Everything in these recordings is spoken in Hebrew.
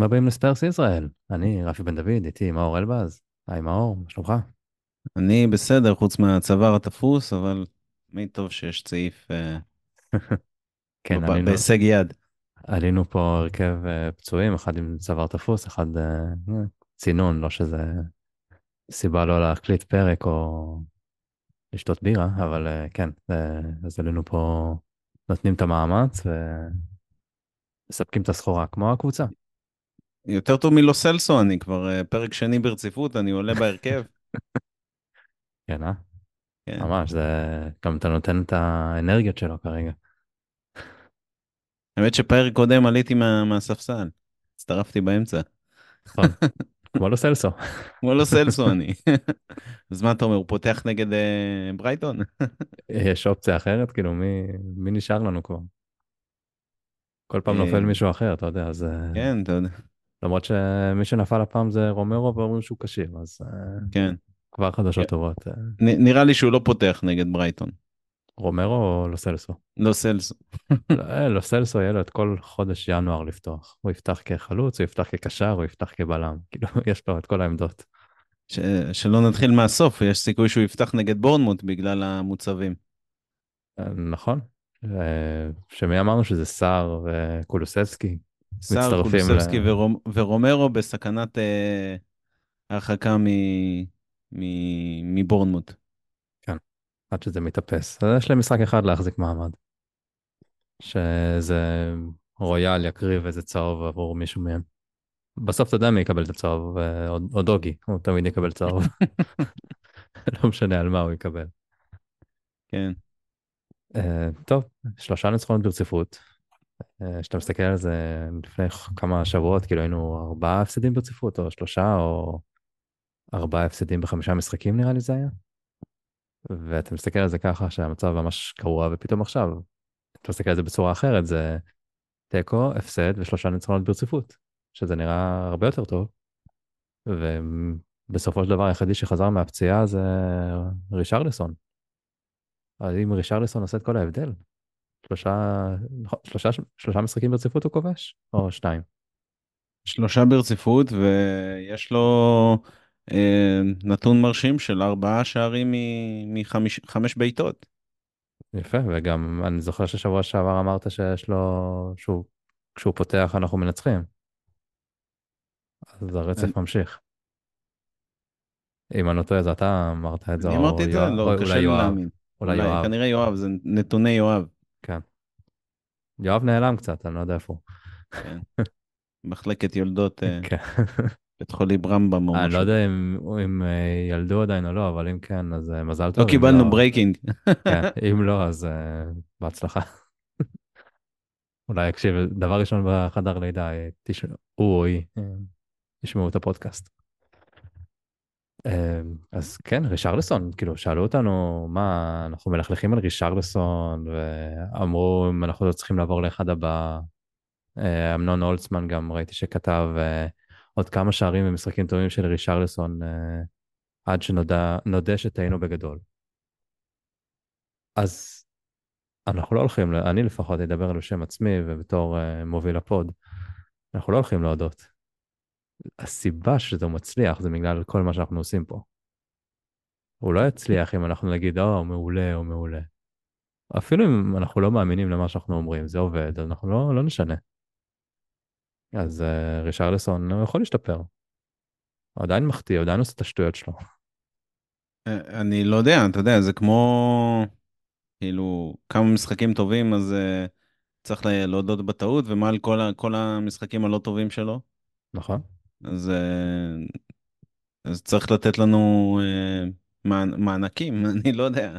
ברוכים הבאים לספרס ישראל. אני רפי בן דוד, איתי מאור אלבז. היי מאור, מה שלומך? אני בסדר, חוץ מהצוואר התפוס, אבל מי טוב שיש צעיף אה, כן, עלינו, בהישג יד. עלינו פה הרכב אה, פצועים, אחד עם צוואר תפוס, אחד אה, צינון, לא שזה סיבה לא להקליט פרק או לשתות בירה, אבל כן, אז עלינו פה, נותנים את המאמץ ומספקים את הסחורה, כמו הקבוצה. יותר טוב מלוסלסו, אני כבר אה, פרק שני ברציפות, אני עולה בהרכב. כן, אה? כן. ממש, זה גם אתה נותן את האנרגיות שלו כרגע. האמת שפרק קודם עליתי מה- מהספסל, הצטרפתי באמצע. נכון, כמו לוסלסו. כמו לוסלסו אני. אז מה אתה אומר, הוא פותח נגד אה, ברייטון? יש אופציה אחרת? כאילו, מי, מי נשאר לנו כבר? כל פעם אה, נופל מישהו אחר, אתה יודע, אז... כן, אתה יודע, למרות שמי שנפל הפעם זה רומרו, ואומרים שהוא כשיר, אז אה, כן. כבר חדשות כן. טובות. אה, נראה לי שהוא לא פותח נגד ברייטון. רומרו או לוסלסו? לוסלסו. לא, אה, לוסלסו יהיה לו את כל חודש ינואר לפתוח. הוא יפתח כחלוץ, הוא יפתח כקשר, הוא יפתח כבלם. כאילו, יש לו את כל העמדות. ש- שלא נתחיל מהסוף, יש סיכוי שהוא יפתח נגד בורנמוט בגלל המוצבים. נכון? שמי אמרנו שזה סער וקולוסבסקי? סער, קולוסבסקי ל- ורומ, ורומרו בסכנת אה, הרחקה מ, מ, מבורנמוט. עד שזה מתאפס. אז יש להם משחק אחד להחזיק מעמד. שזה רויאל יקריב איזה צהוב עבור מישהו מהם. בסוף אתה יודע מי יקבל את הצהוב, אה, או, או דוגי, הוא תמיד יקבל צהוב. לא משנה על מה הוא יקבל. כן. Uh, טוב, שלושה ניצחונות ברציפות. אה, כשאתה מסתכל על זה לפני כמה שבועות, כאילו היינו ארבעה הפסדים ברציפות, או שלושה, או ארבעה הפסדים בחמישה משחקים נראה לי זה היה. ואתה מסתכל על זה ככה שהמצב ממש גרוע, ופתאום עכשיו, אתה מסתכל על זה בצורה אחרת, זה תיקו, הפסד ושלושה ניצחונות ברציפות, שזה נראה הרבה יותר טוב. ובסופו של דבר היחידי שחזר מהפציעה זה רישרלסון. אז אם רישרלסון עושה את כל ההבדל, שלושה, נכון, שלושה, שלושה משחקים ברציפות הוא כובש? או שניים? שלושה ברציפות, ויש לו אה, נתון מרשים של ארבעה שערים מחמש חמש בעיטות. יפה, וגם אני זוכר ששבוע שעבר אמרת שיש לו, שהוא, כשהוא פותח אנחנו מנצחים. אז הרצף אני- ממשיך. אם אני לא טועה, זה אתה אמרת את זה, אני אמרתי את זה, לא, קשה לי להאמין. אולי יואב, כנראה יואב, זה נתוני יואב. יואב נעלם קצת, אני לא יודע איפה הוא. כן. מחלקת יולדות, אה, כן. בית חולים רמב"ם או אני לא. יודע אם, אה, ילדו עדיין או לא, אבל אם כן, אז אה, מזל טוב. לא קיבלנו breaking. כן, אם לא, אז בהצלחה. אולי יקשיב, דבר ראשון בחדר לידה, תשמעו, הוא או היא, ישמעו את הפודקאסט. אה, אז כן, רישרלסון, כאילו, שאלו אותנו מה, אנחנו מלכלכים על רישרלסון, ואמרו אם אנחנו לא צריכים לעבור לאחד הבא. אה, אמנון הולצמן גם ראיתי שכתב אה, עוד כמה שערים ומשחקים טובים של רישרלסון, אה, עד שנודע נודה שטעינו בגדול. אז אנחנו לא הולכים, אני לפחות אדבר על שם עצמי ובתור מוביל הפוד, אנחנו לא הולכים להודות. הסיבה שזה מצליח זה בגלל כל מה שאנחנו עושים פה. הוא לא יצליח אם אנחנו נגיד, או, מעולה או מעולה. אפילו אם אנחנו לא מאמינים למה שאנחנו אומרים, זה עובד, אז אנחנו לא, לא נשנה. אז uh, רישרלסון יכול להשתפר. הוא עדיין מחטיא, הוא עדיין עושה את השטויות שלו. אה, אני לא יודע, אתה יודע, זה כמו, כאילו, כמה משחקים טובים, אז uh, צריך לה- להודות בטעות, ומה על כל, כל המשחקים הלא טובים שלו? נכון? אז, uh, אז צריך לתת לנו מענ- מענקים, אני לא יודע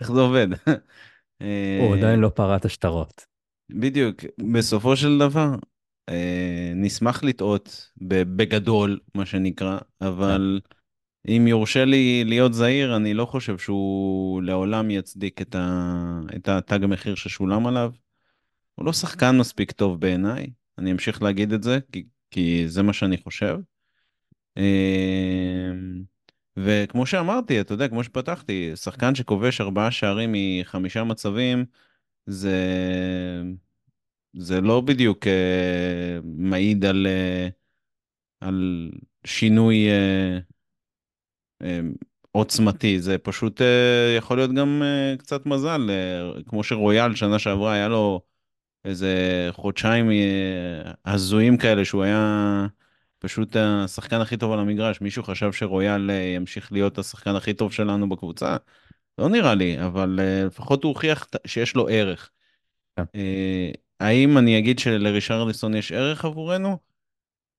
איך זה עובד. הוא אה, עדיין לא פרט השטרות. בדיוק, בסופו של דבר, אה, נשמח לטעות בגדול, מה שנקרא, אבל אם יורשה לי להיות זהיר, אני לא חושב שהוא לעולם יצדיק את, ה... את התג המחיר ששולם עליו. הוא לא שחקן מספיק טוב בעיניי, אני אמשיך להגיד את זה, כי, כי זה מה שאני חושב. אה, וכמו שאמרתי, אתה יודע, כמו שפתחתי, שחקן שכובש ארבעה שערים מחמישה מצבים, זה, זה לא בדיוק אה, מעיד על, אה, על שינוי אה, אה, עוצמתי, זה פשוט יכול להיות גם קצת מזל, כמו שרויאל שנה שעברה היה לו איזה חודשיים אה, הזויים כאלה שהוא היה פשוט השחקן הכי טוב על המגרש. מישהו חשב שרויאל אה, ימשיך להיות השחקן הכי טוב שלנו בקבוצה? לא נראה לי, אבל אה, לפחות הוא הוכיח שיש לו ערך. כן. אה, האם אני אגיד שלרישרליסון יש ערך עבורנו?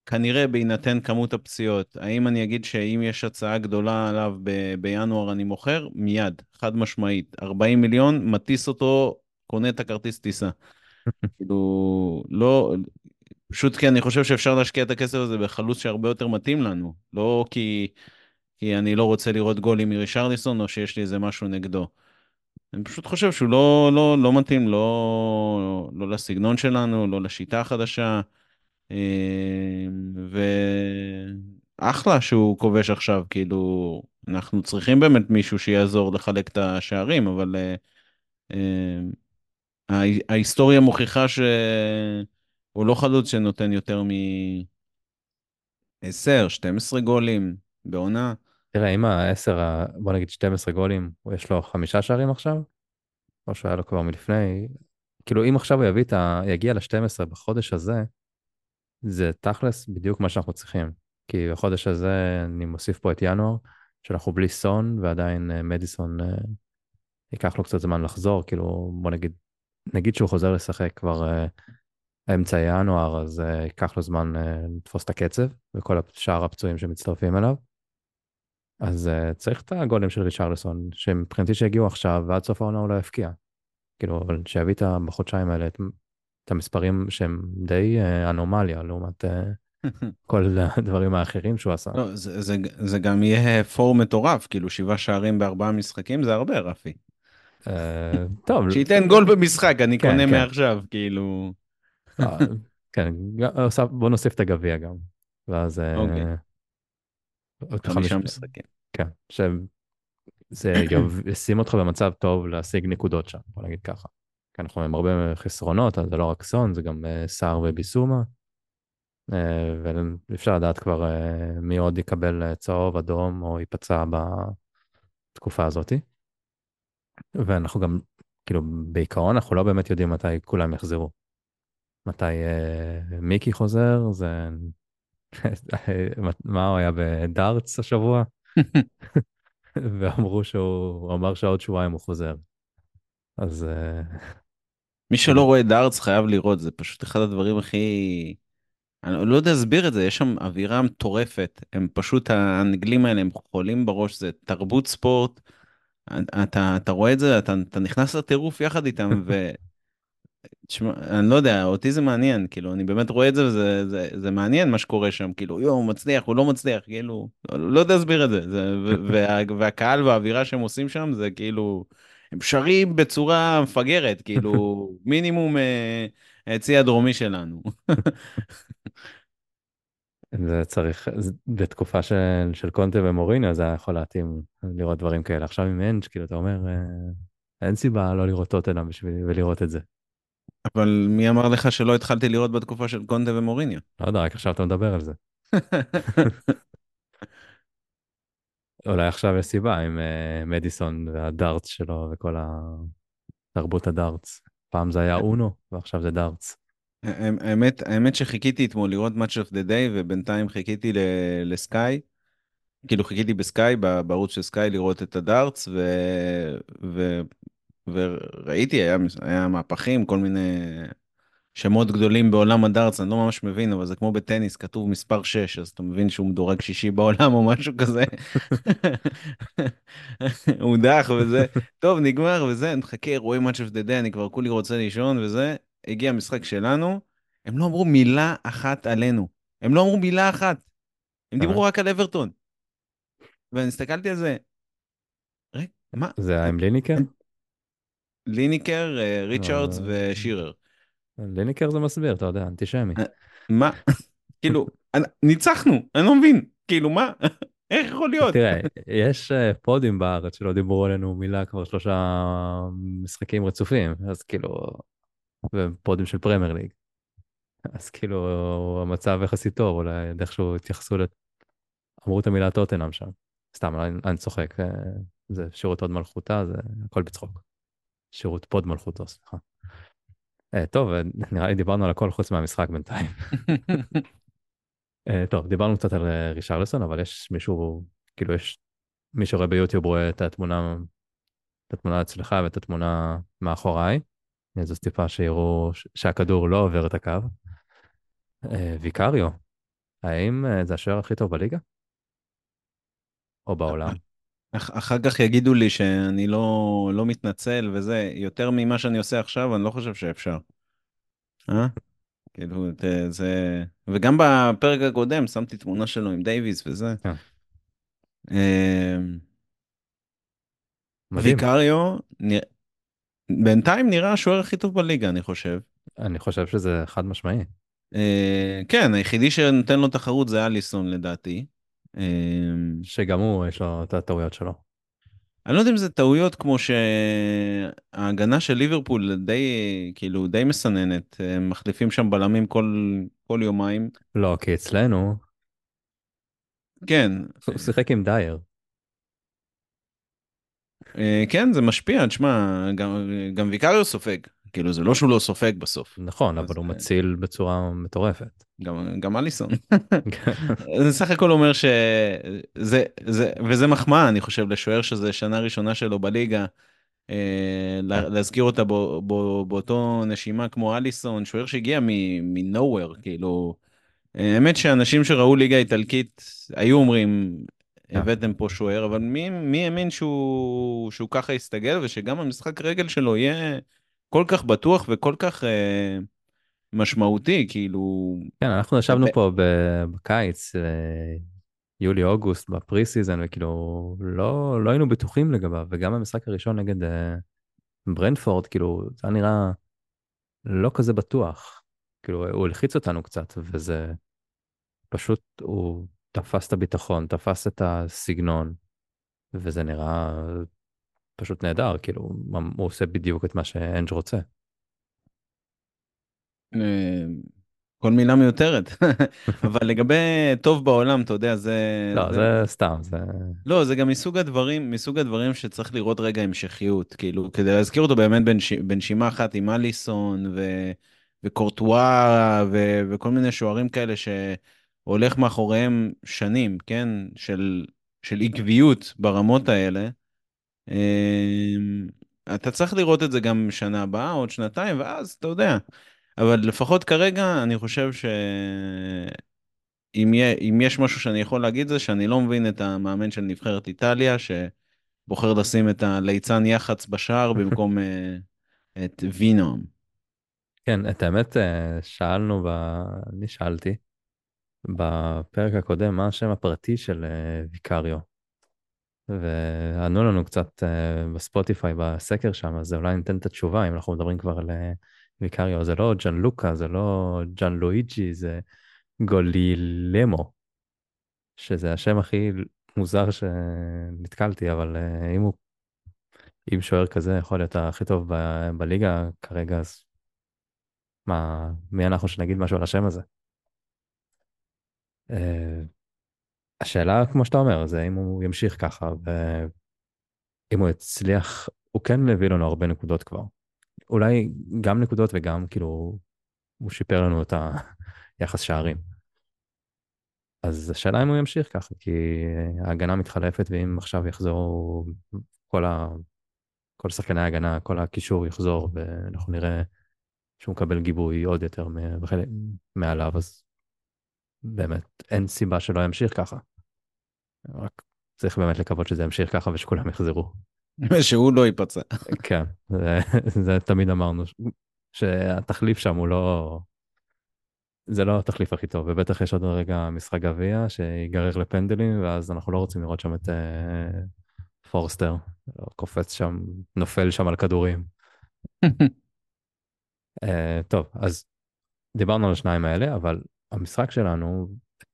כנראה בהינתן כמות הפציעות. האם אני אגיד שאם יש הצעה גדולה עליו ב- בינואר אני מוכר? מיד, חד משמעית. 40 מיליון, מטיס אותו, קונה את הכרטיס טיסה. כאילו, לא, פשוט כי אני חושב שאפשר להשקיע את הכסף הזה בחלוץ שהרבה יותר מתאים לנו. לא כי, כי אני לא רוצה לראות גולים מרישרליסון או שיש לי איזה משהו נגדו. אני פשוט חושב שהוא לא, לא, לא מתאים, לא, לא לסגנון שלנו, לא לשיטה החדשה. אה, ואחלה שהוא כובש עכשיו, כאילו, אנחנו צריכים באמת מישהו שיעזור לחלק את השערים, אבל אה, אה, ההיסטוריה מוכיחה שהוא לא חלוץ שנותן יותר מ-10, 12 גולים בעונה. תראה, אם ה-10, בוא נגיד 12 גולים, יש לו חמישה שערים עכשיו? או שהיה לו כבר מלפני? כאילו, אם עכשיו הוא יביא את ה... יגיע ל-12 בחודש הזה, זה תכלס בדיוק מה שאנחנו צריכים. כי בחודש הזה אני מוסיף פה את ינואר, שאנחנו בלי סון, ועדיין uh, מדיסון uh, ייקח לו קצת זמן לחזור, כאילו בוא נגיד, נגיד שהוא חוזר לשחק כבר uh, אמצע ינואר, אז uh, ייקח לו זמן uh, לתפוס את הקצב, וכל שאר הפצועים שמצטרפים אליו. אז uh, צריך את הגולים של ריצ'רלסון, שמבחינתי שיגיעו עכשיו, ועד סוף העונה הוא לא יפקיע. כאילו, אבל שיביא את בחודשיים האלה את את המספרים שהם די uh, אנומליה לעומת uh, כל הדברים האחרים שהוא עשה. לא, זה, זה, זה גם יהיה פור מטורף, כאילו שבעה שערים בארבעה משחקים זה הרבה, רפי. Uh, טוב. שייתן גול במשחק, אני כן, קונה כן. מעכשיו, כאילו. כן, בוא נוסיף את הגביע גם. ואז... אוקיי. Okay. חמישה משחקים. כן, שזה ישים אותך במצב טוב להשיג נקודות שם, בוא נגיד ככה. כי אנחנו עם הרבה חסרונות, אז זה לא רק סון, זה גם אה, סער וביסומה. אה, ואפשר לדעת כבר אה, מי עוד יקבל צהוב, אדום או ייפצע בתקופה הזאתי. ואנחנו גם, כאילו, בעיקרון אנחנו לא באמת יודעים מתי כולם יחזרו. מתי מיקי חוזר, זה... מה הוא היה בדארטס השבוע? ואמרו שהוא אמר שעוד שבועיים הוא חוזר. אז... מי שלא רואה דארטס חייב לראות, זה פשוט אחד הדברים הכי... אני לא יודע להסביר את זה, יש שם אווירה מטורפת. הם פשוט, האנגלים האלה, הם חולים בראש, זה תרבות ספורט. אתה, אתה רואה את זה, אתה, אתה נכנס לטירוף יחד איתם, ו... תשמע, אני לא יודע, אותי זה מעניין, כאילו, אני באמת רואה את זה, וזה זה, זה מעניין מה שקורה שם, כאילו, יואו, הוא מצליח, הוא לא מצליח, כאילו, לא, לא יודע להסביר את זה, זה וה, והקהל והאווירה שהם עושים שם, זה כאילו, הם שרים בצורה מפגרת, כאילו, מינימום היציא אה, הדרומי שלנו. זה צריך, בתקופה של, של קונטה ומוריניו זה היה יכול להתאים לראות דברים כאלה. עכשיו עם אנג' כאילו אתה אומר, אה, אין סיבה לא לראות טוטנאם בשביל ולראות את זה. אבל מי אמר לך שלא התחלתי לראות בתקופה של קונטה ומוריניו? לא יודע, רק עכשיו אתה מדבר על זה. אולי עכשיו יש סיבה עם uh, מדיסון והדארטס שלו וכל התרבות הדארטס. פעם זה היה אונו ועכשיו זה דארטס. האמת, האמת שחיכיתי אתמול לראות Match of the Day ובינתיים חיכיתי לסקאי. כאילו חיכיתי בסקאי, בערוץ של סקאי לראות את הדארטס ו... ו... וראיתי, היה, היה מהפכים, כל מיני שמות גדולים בעולם הדארטס, אני לא ממש מבין, אבל זה כמו בטניס, כתוב מספר 6, אז אתה מבין שהוא מדורג שישי בעולם או משהו כזה. הוא דח וזה, טוב, נגמר וזה, נחכה, רואה Match of the Day, אני כבר כולי רוצה לישון וזה, הגיע המשחק שלנו, הם לא אמרו מילה אחת עלינו. הם לא אמרו מילה אחת. הם דיברו רק על אברטון. ואני הסתכלתי על זה, רגע, מה? זה היה עם ליניקר? ליניקר, אה, ריצ'רדס אה, ושירר. ליניקר זה מסביר, אתה יודע, אנטישמי. אה, מה? כאילו, ניצחנו, אני לא מבין, כאילו מה? איך יכול להיות? תראה, יש פודים בארץ שלא דיברו עלינו מילה כבר שלושה משחקים רצופים, אז כאילו, ופודים של פרמייר ליג. אז כאילו המצב יחסית טוב, אולי איכשהו התייחסו, לת- אמרו את המילה טוטנאם שם. סתם, אני, אני צוחק, אה, זה שירות הוד מלכותה, זה הכל בצחוק. שירות פוד מלכותו, סליחה. אה, טוב, אה, נראה לי דיברנו על הכל חוץ מהמשחק בינתיים. אה, טוב, דיברנו קצת על אה, רישרלסון, אבל יש מישהו, כאילו יש, מי שרואה ביוטיוב רואה את התמונה, את התמונה אצלך ואת התמונה מאחוריי. זו טיפה שיראו שהכדור לא עובר את הקו. אה, ויקריו, האם אה, זה השוער הכי טוב בליגה? או בעולם? אח- אחר כך יגידו לי שאני לא, לא מתנצל וזה, יותר ממה שאני עושה עכשיו, אני לא חושב שאפשר. אה? כאילו, זה... וגם בפרק הקודם שמתי תמונה שלו עם דייוויס וזה. אמ. ויקריו, בינתיים נראה השוער הכי טוב בליגה, אני חושב. אני חושב שזה חד משמעי. אה, כן, היחידי שנותן לו תחרות זה אליסון לדעתי. אמ, שגם הוא, יש לו את הטעויות שלו. אני לא יודע אם זה טעויות כמו שההגנה של ליברפול די, כאילו, די מסננת. הם מחליפים שם בלמים כל, כל יומיים. לא, כי אצלנו, כן, הוא שיחק עם דייר. אה, כן, זה משפיע, תשמע, גם, גם ויקריו סופג. כאילו, זה לא שהוא לא סופג בסוף. נכון, אבל הוא אה, מציל בצורה מטורפת. גם, גם אליסון. זה סך הכל אומר שזה, זה, וזה מחמאה, אני חושב, לשוער שזה שנה ראשונה שלו בליגה. אה, לה- להזכיר אותה בו, בו, באותו נשימה כמו אליסון, שוער שהגיע מ-nowhere, כאילו, אה, האמת שאנשים שראו ליגה איטלקית היו אומרים, הבאתם פה שוער, אבל מי, מי האמין שהוא, שהוא ככה יסתגל ושגם המשחק רגל שלו יהיה כל כך בטוח וכל כך אה, משמעותי, כאילו, כן, אנחנו ישבנו פה בקיץ, אה, יולי-אוגוסט, ב pre-season, וכאילו, לא, לא היינו בטוחים לגביו, וגם במשחק הראשון נגד אה, ברנפורד, כאילו, זה היה נראה לא כזה בטוח. כאילו, הוא הלחיץ אותנו קצת, וזה פשוט, הוא תפס את הביטחון, תפס את הסגנון, וזה נראה פשוט נהדר, כאילו, הוא עושה בדיוק את מה שאנג' רוצה. אה, כל מילה מיותרת. אבל לגבי טוב בעולם, אתה יודע, זה... לא, זה סתם, זה... לא, זה גם מסוג הדברים, מסוג הדברים שצריך לראות רגע המשכיות, כאילו, כדי להזכיר אותו באמת בנש, בנשימה אחת עם אליסון ו, וקורטואה ו, וכל מיני שוערים כאלה שהולך מאחוריהם שנים, כן? של, של עקביות ברמות האלה. אמ, אתה צריך לראות את זה גם שנה הבאה, עוד שנתיים, ואז אתה יודע. אבל לפחות כרגע, אני חושב ש... אם יש משהו שאני יכול להגיד זה שאני לא מבין את המאמן של נבחרת איטליה שבוחר לשים את הליצן יח"צ בשער במקום אה, את וינום. כן, את האמת, אה, שאלנו, ב... אני שאלתי, בפרק הקודם, מה השם הפרטי של אה, ויקריו? וענו לנו קצת אה, בספוטיפיי, בסקר שם, אז אולי ניתן את התשובה, אם אנחנו מדברים כבר על אה, ויקריו, זה לא ג'אן לוקה, זה לא ג'אן לואיג'י, זה גולילמו, שזה השם הכי מוזר שנתקלתי, אבל אם הוא, אם שוער כזה יכול להיות הכי טוב ב- בליגה כרגע, אז מה, מי אנחנו שנגיד משהו על השם הזה? אה, השאלה, כמו שאתה אומר, זה אם הוא ימשיך ככה, ואם הוא יצליח, הוא כן מביא לנו הרבה נקודות כבר. אולי גם נקודות וגם כאילו, הוא שיפר לנו את היחס שערים. אז השאלה אם הוא ימשיך ככה, כי ההגנה מתחלפת, ואם עכשיו יחזור כל, ה... כל שחקני ההגנה, כל הקישור יחזור, ואנחנו נראה שהוא מקבל גיבוי עוד יותר מעליו, אז באמת אין סיבה שלא ימשיך ככה. רק צריך באמת לקוות שזה ימשיך ככה ושכולם יחזרו. שהוא לא ייפצע. כן, זה, זה תמיד אמרנו, שהתחליף שם הוא לא... זה לא התחליף הכי טוב, ובטח יש עוד רגע משחק גביע שיגרר לפנדלים, ואז אנחנו לא רוצים לראות שם את אה, פורסטר, קופץ שם, נופל שם על כדורים. אה, טוב, אז דיברנו על השניים האלה, אבל המשחק שלנו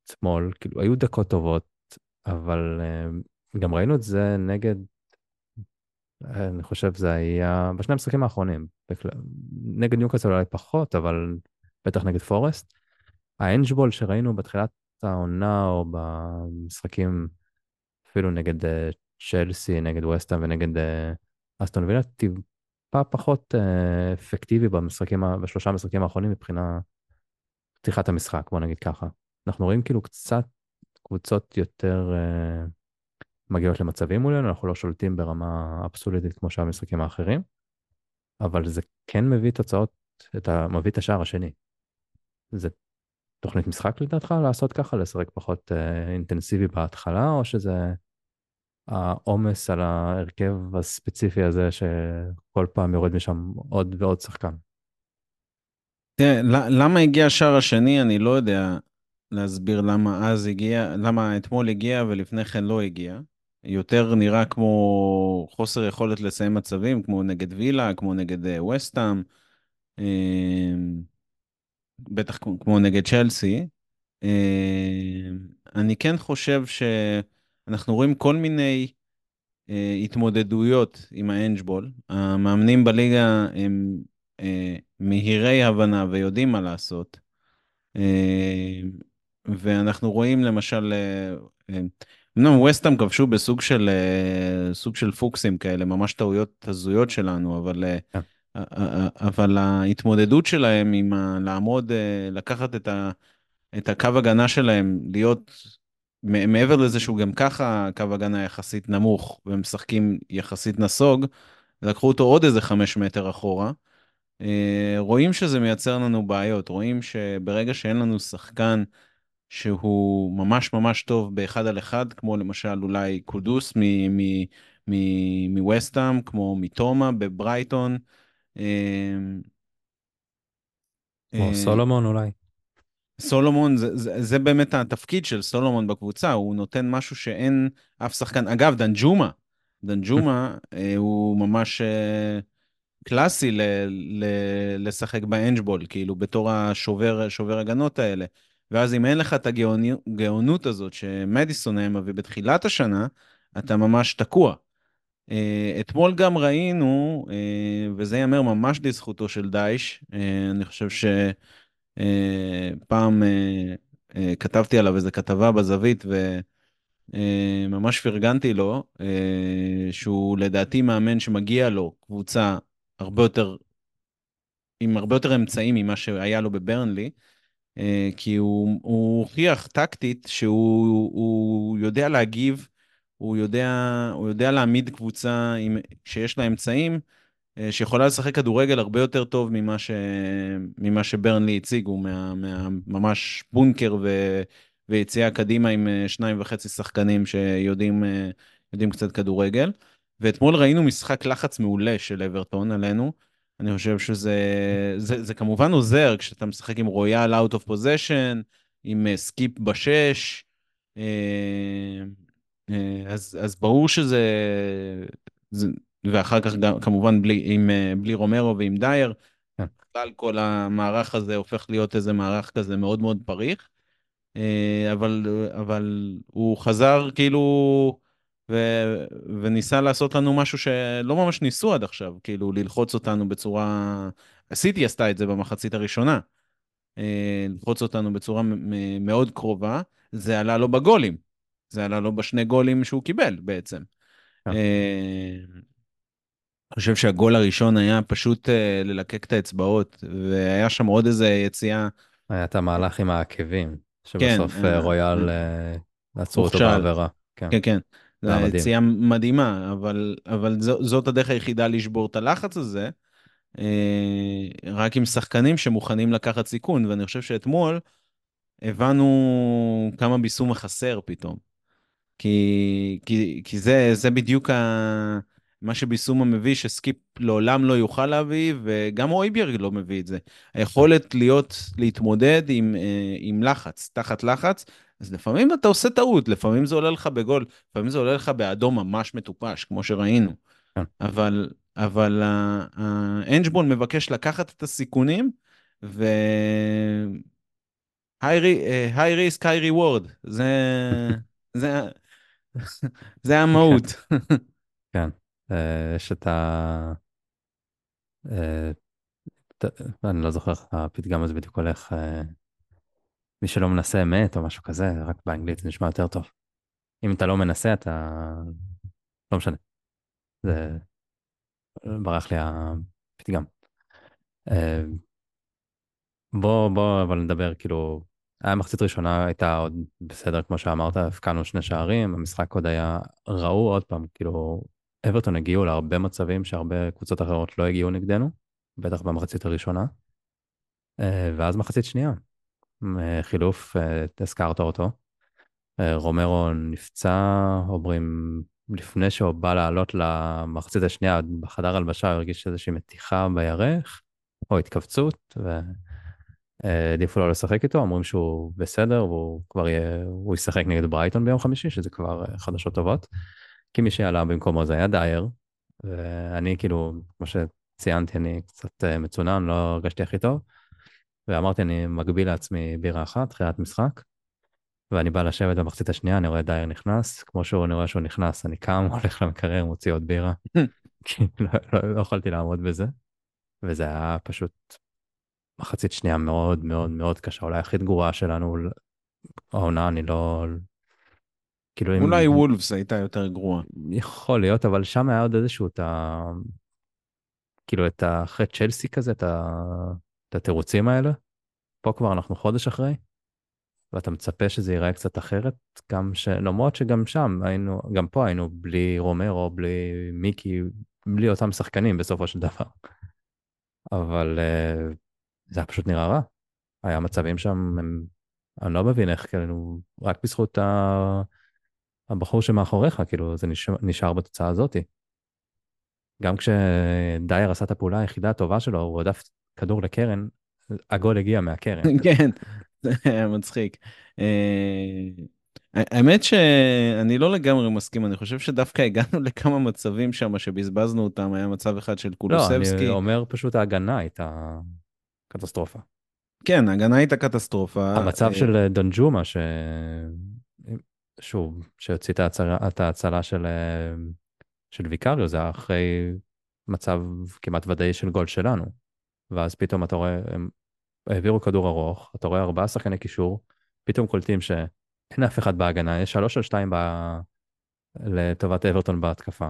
אתמול, כאילו, היו דקות טובות, אבל אה, גם ראינו את זה נגד, אני חושב זה היה בשני המשחקים האחרונים, נגד ניוקאסל אולי פחות, אבל בטח נגד פורסט. האנג'בול שראינו בתחילת העונה או במשחקים אפילו נגד אה, צ'לסי, נגד וסטהאם ונגד אה, אסטון וילה, טיפה פחות אפקטיבי במשחקים, בשלושה המשחקים האחרונים מבחינה פתיחת המשחק, בוא נגיד ככה. אנחנו רואים כאילו קצת קבוצות יותר מגיעות למצבים מולנו, אנחנו לא שולטים ברמה אבסולוטית כמו שאר המשחקים האחרים, אבל זה כן מביא תוצאות, את ה... מביא את השער השני. זה תוכנית משחק לדעתך לעשות ככה, לשחק פחות אה, אינטנסיבי בהתחלה, או שזה העומס על ההרכב הספציפי הזה שכל פעם יורד משם עוד ועוד שחקן? תראה, למה הגיע השער השני, אני לא יודע להסביר למה אז הגיע, למה אתמול הגיע ולפני כן לא הגיע. יותר נראה כמו חוסר יכולת לסיים מצבים, כמו נגד וילה, כמו נגד וסטאם, אה, בטח כמו נגד צ'לסי. אה, אני כן חושב שאנחנו רואים כל מיני אה, התמודדויות עם האנג'בול. המאמנים בליגה הם מהירי הבנה ויודעים מה לעשות. ואנחנו רואים למשל, אמנם ווסטהאם כבשו בסוג של, אה, סוג של פוקסים כאלה, ממש טעויות הזויות שלנו, אבל, אה, כן. אבל ההתמודדות שלהם עם ה, לעמוד, אה, לקחת את, ה, את הקו הגנה שלהם, להיות מעבר לזה שהוא גם ככה קו הגנה יחסית נמוך, והם משחקים יחסית נסוג, לקחו אותו עוד איזה חמש מטר אחורה. רואים שזה מייצר לנו בעיות, רואים שברגע שאין לנו שחקן שהוא ממש ממש טוב באחד על אחד, כמו למשל אולי קודוס מווסטהאם, כמו מתומה בברייטון. אמ, כמו אה, סולומון אולי. סולומון, זה, זה, זה באמת התפקיד של סולומון בקבוצה, הוא נותן משהו שאין אף שחקן. אגב, דנג'ומה, דנג'ומה אה, הוא ממש אה, קלאסי ל, ל, לשחק באנג'בול, כאילו בתור השובר שובר הגנות האלה. ואז אם אין לך את הגאונות הזאת שמדיסון היה מביא בתחילת השנה, אתה ממש תקוע. אה, אתמול גם ראינו, אה, וזה ייאמר ממש לזכותו של דייש, אה, אני חושב שפעם כתבתי עליו איזה כתבה בזווית, וממש פרגנתי לו, שהוא לדעתי מאמן שמגיע לו קבוצה הרבה יותר, עם הרבה יותר אמצעים ממה שהיה לו בברנלי. אה, כי הוא, הוא הוכיח טקטית שהוא יודע להגיב, הוא יודע, הוא יודע להעמיד קבוצה עם, שיש לה אמצעים, אה, שיכולה לשחק כדורגל הרבה יותר טוב ממה, ש, ממה שברנלי הציגו, מה, מה, ממש בונקר ו, ויציאה קדימה עם אה, שניים וחצי שחקנים שיודעים קצת כדורגל. ואתמול ראינו משחק לחץ מעולה של אברטון עלינו. אני חושב שזה זה, זה כמובן עוזר כשאתה משחק עם רויאל out of position, עם סקיפ אה, בשש, אה, אה, אז, אז ברור שזה, זה, ואחר כך גם כמובן בלי, עם, בלי רומרו ועם דייר. בכלל כל המערך הזה הופך להיות איזה מערך כזה מאוד מאוד פריך, אבל, אבל הוא חזר כאילו... ו... וניסה לעשות לנו משהו שלא ממש ניסו עד עכשיו, כאילו ללחוץ אותנו בצורה... הסיטי עשתה את זה במחצית הראשונה. אה, ללחוץ אותנו בצורה מאוד קרובה, זה עלה לו בגולים. זה עלה לו בשני גולים שהוא קיבל בעצם. כן. אה, אני חושב שהגול הראשון היה פשוט אה, ללקק את האצבעות, והיה שם עוד איזה יציאה. היה את המהלך עם העקבים, שבסוף כן, רויאל עצרו אותו בעבירה. כן, כן. זו יציאה מדהימה, אבל, אבל זו, זאת הדרך היחידה לשבור את הלחץ הזה, אה, רק עם שחקנים שמוכנים לקחת סיכון, ואני חושב שאתמול הבנו כמה ביסום חסר פתאום. כי, כי, כי זה, זה בדיוק ה... מה שביסומה מביא, שסקיפ לעולם לא יוכל להביא, וגם אויביארג לא מביא את זה. היכולת להיות, להתמודד עם, אה, עם לחץ, תחת לחץ, אז לפעמים אתה עושה טעות, לפעמים זה עולה לך בגול, לפעמים זה עולה לך באדום ממש מטופש, כמו שראינו. כן. אבל, אבל האנג'בול מבקש לקחת את הסיכונים, ו... היי ריסק, היי ריוורד, זה, זה, זה המהות. כן, אה, יש את ה... אה, אני לא זוכר איך הפתגם הזה בדיוק הולך, אה, מי שלא מנסה מת או משהו כזה, רק באנגלית זה נשמע יותר טוב. אם אתה לא מנסה, אתה... לא משנה. זה... ברח לי הפתגם. אה, בוא, בוא אבל נדבר, כאילו, היה מחצית ראשונה הייתה עוד בסדר, כמו שאמרת, הבקענו שני שערים, המשחק עוד היה, ראו עוד פעם, כאילו, אברטון הגיעו להרבה מצבים שהרבה קבוצות אחרות לא הגיעו נגדנו, בטח במחצית הראשונה. אה, ואז מחצית שנייה, חילוף, אה, הזכרת אותו. רומרו נפצע, אומרים, לפני שהוא בא לעלות למחצית השנייה, בחדר הלבשה הוא הרגיש איזושהי מתיחה בירך, או התכווצות, והעדיפו לא לשחק איתו, אומרים שהוא בסדר, והוא כבר יהיה, הוא ישחק נגד ברייטון ביום חמישי, שזה כבר חדשות טובות. כי מי שעלה במקומו זה היה דייר, ואני כאילו, כמו שציינתי, אני קצת מצונן, לא הרגשתי הכי טוב, ואמרתי, אני מגביל לעצמי בירה אחת, תחילת משחק, ואני בא לשבת במחצית השנייה, אני רואה דייר נכנס, כמו שהוא, אני רואה שהוא נכנס, אני קם, הולך למקרר, מוציא עוד בירה, כי לא, לא, לא יכולתי לעמוד בזה, וזה היה פשוט מחצית שנייה מאוד מאוד מאוד קשה, אולי הכי גרועה שלנו, העונה, אני לא... כאילו אולי אם... וולפס הייתה יותר גרועה. יכול להיות, אבל שם היה עוד איזשהו, את ה... כאילו, את אחרי צ'לסי כזה, את, ה... את התירוצים האלה. פה כבר אנחנו חודש אחרי, ואתה מצפה שזה ייראה קצת אחרת, גם ש... למרות שגם שם היינו, גם פה היינו בלי רומרו, בלי מיקי, בלי אותם שחקנים בסופו של דבר. אבל uh, זה היה פשוט נראה רע. היה מצבים שם, הם... אני לא מבין איך, כאילו, רק בזכות ה... הבחור שמאחוריך, כאילו, זה נשאר, נשאר בתוצאה הזאתי. גם כשדייר עשה את הפעולה היחידה הטובה שלו, הוא הודף כדור לקרן, הגול הגיע מהקרן. כן, זה היה מצחיק. אה, האמת שאני לא לגמרי מסכים, אני חושב שדווקא הגענו לכמה מצבים שם שבזבזנו אותם, היה מצב אחד של קולוסבסקי. לא, אני אומר פשוט ההגנה הייתה קטסטרופה. כן, ההגנה הייתה קטסטרופה. המצב אה, של דנג'ומה, ש... שוב, שהוציא את ההצלה, את ההצלה של, אה, של ויקריו, זה היה אחרי מצב כמעט ודאי של גול שלנו. ואז פתאום אתה רואה, הם העבירו כדור ארוך, אתה רואה ארבעה שחקני קישור, פתאום קולטים שאין אף אחד בהגנה, יש שלוש על שתיים ב... לטובת אברטון בהתקפה.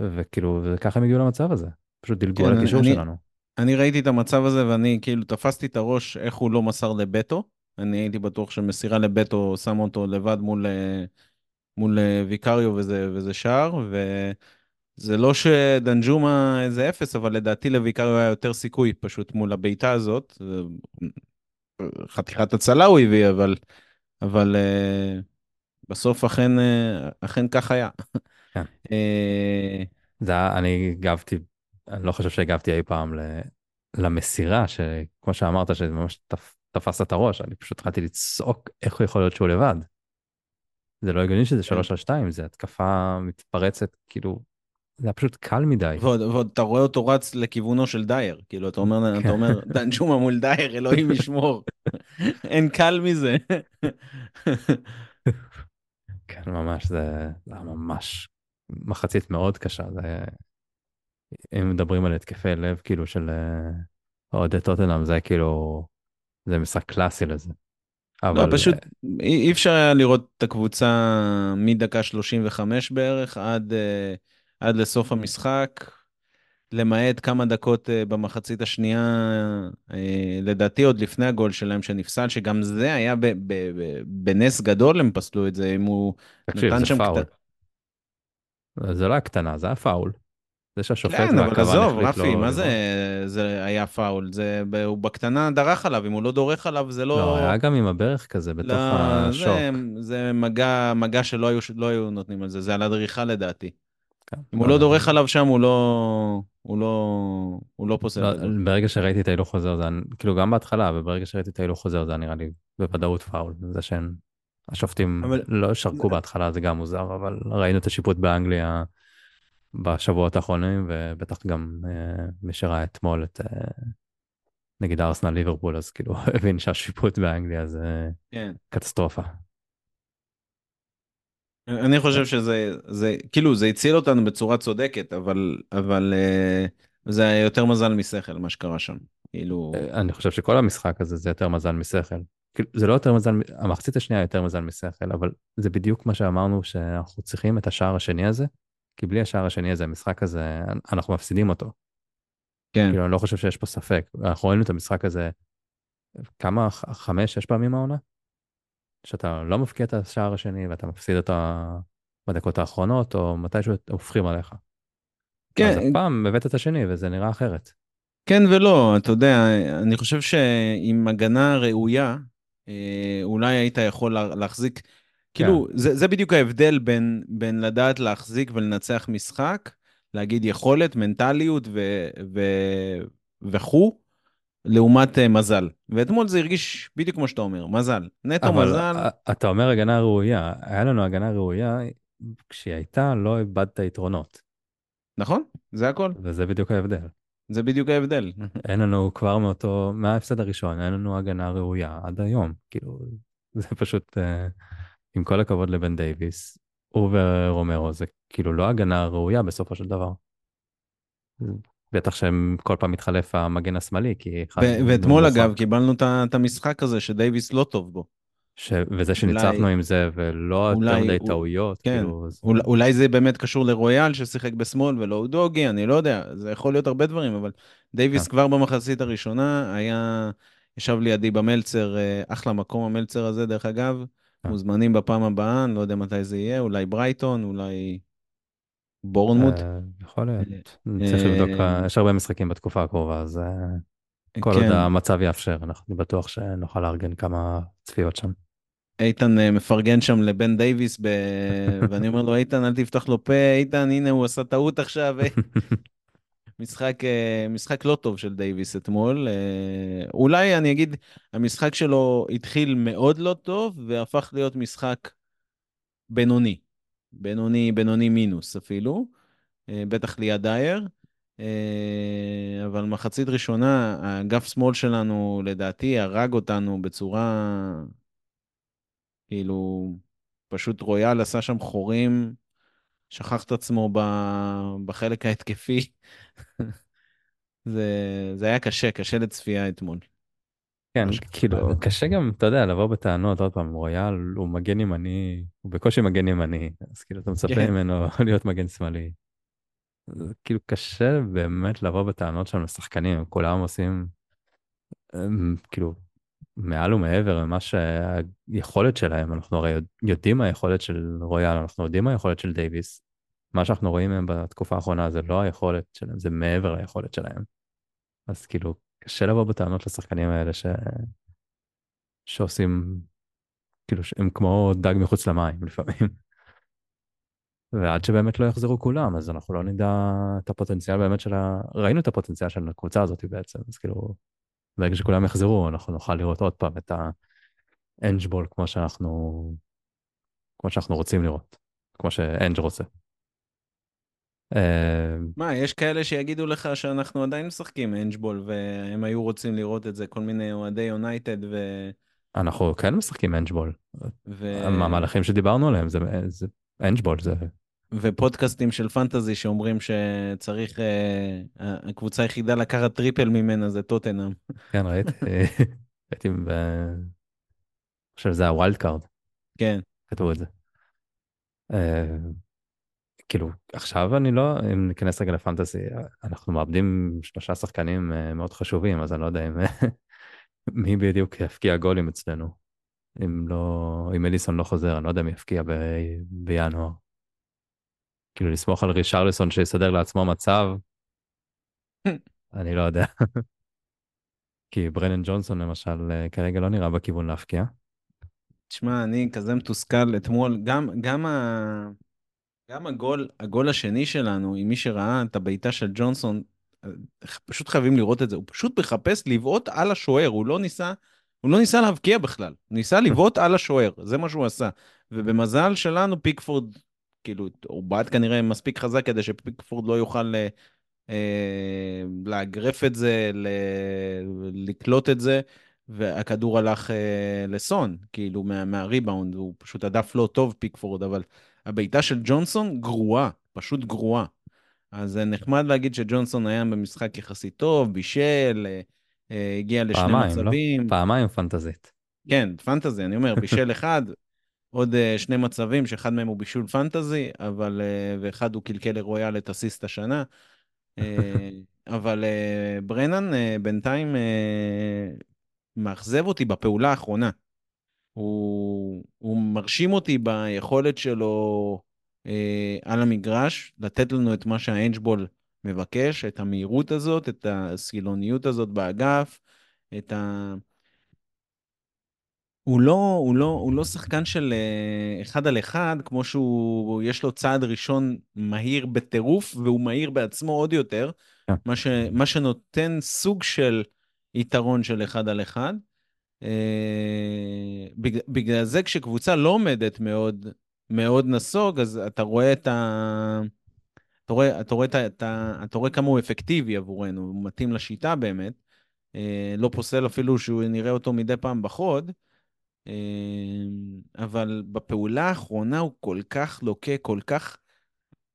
וכאילו, וככה הם הגיעו למצב הזה. פשוט דילגו כן, על הקישור אני, שלנו. אני ראיתי את המצב הזה ואני כאילו תפסתי את הראש איך הוא לא מסר לבטו. אני הייתי בטוח שמסירה לבטו שם אותו לבד מול, אה, מול אה, ויקריו וזה, וזה שער, וזה לא שדנג'ומה איזה אפס, אבל לדעתי לוויקריו היה יותר סיכוי פשוט מול הבעיטה הזאת. חתיכת הצלה הוא הביא, אבל, אבל uh, בסוף אכן, uh, אכן כך היה. כן. uh, זה היה, אני הגבתי, אני לא חושב שהגבתי אי פעם. למסירה, שכמו שאמרת, שממש תפ... תפסת את הראש, אני פשוט התחלתי לצעוק איך יכול להיות שהוא לבד. זה לא הגיוני שזה כן. שלוש על שתיים, זה התקפה מתפרצת, כאילו, זה היה פשוט קל מדי. ועוד, ועוד אתה רואה אותו רץ לכיוונו של דייר, כאילו אתה אומר, כן. אתה אומר, דנג'ומה מול דייר, אלוהים ישמור. אין קל מזה. כן, ממש, זה, זה היה ממש מחצית מאוד קשה. זה, אם מדברים על התקפי לב, כאילו, של אה, אוהדי טוטנאם, זה כאילו, זה משחק קלאסי לזה. לא, פשוט אי אי אפשר היה לראות את הקבוצה מדקה 35 בערך עד, אה, עד לסוף המשחק, למעט כמה דקות אה, במחצית השנייה, אה, לדעתי עוד לפני הגול שלהם שנפסל, שגם זה היה ב, ב, ב, בנס גדול הם פסלו את זה, אם הוא תקשיב, נתן זה שם... פאול. קט... זה לא היה קטנה, זה היה פאול. זה שהשופט כן, אבל והקוון עזוב, החליט רפי, לא... מה זה, זה היה פאול? זה, הוא בקטנה דרך עליו, אם הוא לא דורך עליו זה לא... לא, היה גם עם הברך כזה בתוך לא, השוק. זה, זה מגע, מגע שלא היו, לא היו נותנים על זה, זה על הדריכה לדעתי. כן, אם הוא לא דורך עליו שם, הוא לא, הוא לא, הוא לא פוסל לא. ברגע שראיתי את ההילוך חוזר, זה כאילו גם בהתחלה, וברגע שראיתי את ההילוך חוזר, זה נראה לי בוודאות פאול. זה שהם, השופטים אבל- לא שרקו בהתחלה, זה גם מוזר, אבל ראינו את השיפוט באנגליה בשבועות האחרונים, ובטח גם אה, מי שראה אתמול את אה, נגיד ארסנל ליברפול, אז כאילו הבין שהשיפוט באנגליה זה כן. קטסטרופה. אני חושב שזה, זה, כאילו, זה הציל אותנו בצורה צודקת, אבל, אבל uh, זה היה יותר מזל משכל, מה שקרה שם. כאילו... אה, אני חושב שכל המשחק הזה זה יותר מזל משכל. כאילו, זה לא יותר מזל, המחצית השנייה יותר מזל משכל, אבל זה בדיוק מה שאמרנו שאנחנו צריכים את השער השני הזה, כי בלי השער השני הזה, המשחק הזה, אנחנו מפסידים אותו. כן. כאילו, אני לא חושב שיש פה ספק. אנחנו ראינו את המשחק הזה כמה, חמש, שש פעמים העונה? שאתה לא מבקיע את השער השני ואתה מפסיד אותו בדקות האחרונות, או מתישהו הופכים עליך. כן. אז הפעם הבאת את השני וזה נראה אחרת. כן ולא, אתה יודע, אני חושב שעם הגנה ראויה, אה, אולי היית יכול להחזיק, כאילו, כן. זה, זה בדיוק ההבדל בין, בין לדעת להחזיק ולנצח משחק, להגיד יכולת, מנטליות וכו', לעומת uh, מזל. ואתמול זה הרגיש בדיוק כמו שאתה אומר, מזל. נטו אבל מזל. אבל אתה אומר הגנה ראויה, היה לנו הגנה ראויה, כשהיא הייתה לא איבדת יתרונות. נכון, זה הכל. וזה בדיוק ההבדל. זה בדיוק ההבדל. אין לנו כבר מאותו, מההפסד הראשון, אין לנו הגנה ראויה עד היום. כאילו, זה פשוט, uh, עם כל הכבוד לבן דייוויס, הוא ורומרו, זה כאילו לא הגנה ראויה בסופו של דבר. בטח שהם כל פעם מתחלף המגן השמאלי, כי... ואתמול אגב, קיבלנו את המשחק הזה שדייוויס לא טוב בו. ש... וזה שניצחנו אולי... עם זה, ולא יותר מדי טעויות, כן. כאילו... אולי, אולי זה באמת קשור לרויאל ששיחק בשמאל ולא אודוגי, אני לא יודע, זה יכול להיות הרבה דברים, אבל דייוויס כן. כבר במחצית הראשונה היה, ישב לידי במלצר, אה, אחלה מקום המלצר הזה, דרך אגב, כן. מוזמנים בפעם הבאה, אני לא יודע מתי זה יהיה, אולי ברייטון, אולי בורנמוט. אה, יכול להיות, צריך לבדוק, אה, יש הרבה משחקים בתקופה הקרובה, אז כל עוד כן. המצב יאפשר, אני בטוח שנוכל לארגן כמה צפיות שם. איתן אה, מפרגן שם לבן דייוויס, ב... ואני אומר לו, איתן, אל תפתח לו פה, איתן, הנה, הוא עשה טעות עכשיו. משחק, אה, משחק לא טוב של דייוויס אתמול. אה, אולי אני אגיד, המשחק שלו התחיל מאוד לא טוב, והפך להיות משחק בינוני. בינוני, בינוני מינוס אפילו, בטח ליד דייר. אבל מחצית ראשונה, האגף שמאל שלנו, לדעתי, הרג אותנו בצורה כאילו, פשוט רויאל עשה שם חורים, שכח את עצמו. בחלק ההתקפי. זה, זה היה קשה, קשה לצפייה אתמול. כן, כאילו, קשה גם, אתה יודע, לבוא בטענות, עוד פעם, רויאל הוא מגן ימני, הוא בקושי מגן ימני, אז כאילו, אתה מצפה כן. ממנו להיות מגן שמאלי. כאילו, קשה באמת לבוא בטענות שם לשחקנים, כולם עושים, הם, כאילו, מעל ומעבר ממה שהיכולת שלהם, אנחנו הרי יודעים מה היכולת של רויאל, אנחנו יודעים מה היכולת של דייוויס. מה שאנחנו רואים מהם בתקופה האחרונה זה לא היכולת שלהם, זה מעבר ליכולת שלהם. אז כאילו, קשה לבוא בטענות לשחקנים האלה ש... שעושים, כאילו, הם כמו דג מחוץ למים לפעמים. ועד שבאמת לא יחזרו כולם, אז אנחנו לא נדע את הפוטנציאל באמת של ה... ראינו את הפוטנציאל של הקבוצה הזאת בעצם, אז כאילו, ברגע שכולם יחזרו, אנחנו נוכל לראות עוד פעם את האנג'בול כמו שאנחנו, כמו שאנחנו רוצים לראות, כמו שאנג' רוצה. אה, מה, יש כאלה שיגידו לך שאנחנו עדיין משחקים אנג'בול, והם היו רוצים לראות את זה, כל מיני אוהדי יונייטד ו... אנחנו כן משחקים אנג'בול. ו... המהלכים שדיברנו עליהם זה, זה אנג'בול, זה ופודקאסטים של פנטזי שאומרים שצריך, אה, הקבוצה היחידה לקחת triple ממנה זה טוטנאם. כן, ראיתי, ראיתי, ב... אני חושב שזה ה wild card. כן. כתבו את זה. כאילו, עכשיו אני לא, אם ניכנס רגע לפנטזי, אנחנו מאבדים שלושה שחקנים אה, מאוד חשובים, אז אני לא יודע אם מי בדיוק יבקיע גולים אצלנו. אם לא, מדיסון לא חוזר, אני לא יודע מי יבקיע ב... בינואר. כאילו לסמוך על רישרלסון שיסדר לעצמו מצב, אני לא יודע. כי ברנן ג'ונסון למשל אה, כרגע לא נראה בכיוון להפקיע. תשמע, אני כזה מתוסכל אתמול, גם, גם, ה... גם הגול, הגול השני שלנו, עם מי שראה את הבעיטה של ג'ונסון, אה, פשוט חייבים לראות את זה, הוא פשוט מחפש לבעוט על השוער, הוא לא ניסה, הוא לא ניסה להבקיע בכלל, הוא ניסה לבעוט על השוער, זה מה שהוא עשה. ובמזל שלנו, פיקפורד כאילו, הוא בעט כנראה מספיק חזק כדי שפיקפורד לא יוכל אה, אה, לאגרף את זה, ל... לקלוט את זה, והכדור הלך אה, לסון, כאילו, מה, מהריבאונד, הוא פשוט הדף לא טוב, פיקפורד, אבל הבעיטה של ג'ונסון גרועה, פשוט גרועה. אז נחמד להגיד שג'ונסון היה במשחק יחסית טוב, בישל, אה, אה, הגיע לשני פעמיים, לא? מצבים. פעמיים פנטזית. כן, פנטזי, אני אומר, בישל אחד, עוד אה, שני מצבים, שאחד מהם הוא בישול פנטזי, אבל, ואחד הוא קלקל לרויאל את אסיסט השנה. אבל ברנן בינתיים מאכזב אותי בפעולה האחרונה. הוא, הוא מרשים אותי ביכולת שלו אה, על המגרש, לתת לנו את מה שהאנג'בול מבקש, את המהירות הזאת, את הסילוניות הזאת באגף, את ה... הוא לא, הוא לא, הוא לא שחקן של אה, אחד על אחד, כמו שהוא, יש לו צעד ראשון מהיר בטירוף, והוא מהיר בעצמו עוד יותר, כן. מה, ש, מה שנותן סוג של יתרון של אחד על אחד. אה, בגלל, בגלל זה כשקבוצה לא עומדת מאוד, מאוד נסוג, אז אתה רואה את ה... אתה רואה, אתה, רואה את ה, את ה, אתה רואה כמה הוא אפקטיבי עבורנו, הוא מתאים לשיטה באמת. אה, לא פוסל אפילו שהוא נראה אותו מדי פעם בחוד. אה, אבל בפעולה האחרונה הוא כל כך לוקה, כל כך,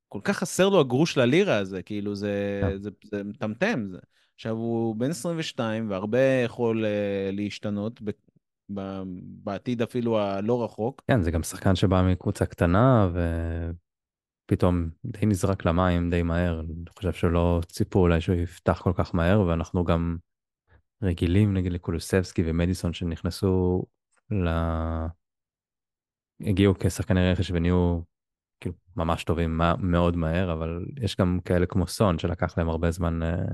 כל כך חסר לו הגרוש ללירה הזה, כאילו זה, כן. זה, זה מטמטם. זה. עכשיו, הוא בן 22 והרבה יכול uh, להשתנות, ב, ב, בעתיד אפילו הלא רחוק. כן, זה גם שחקן שבא מקבוצה קטנה, ופתאום די נזרק למים די מהר. אני חושב שלא ציפו אולי שהוא יפתח כל כך מהר, ואנחנו גם רגילים, נגיד לקולוסבסקי ומדיסון, שנכנסו ל... הגיעו כשחקני רכש ונהיו כאילו ממש טובים מאוד מהר, אבל יש גם כאלה כמו סון, שלקח להם הרבה זמן אה,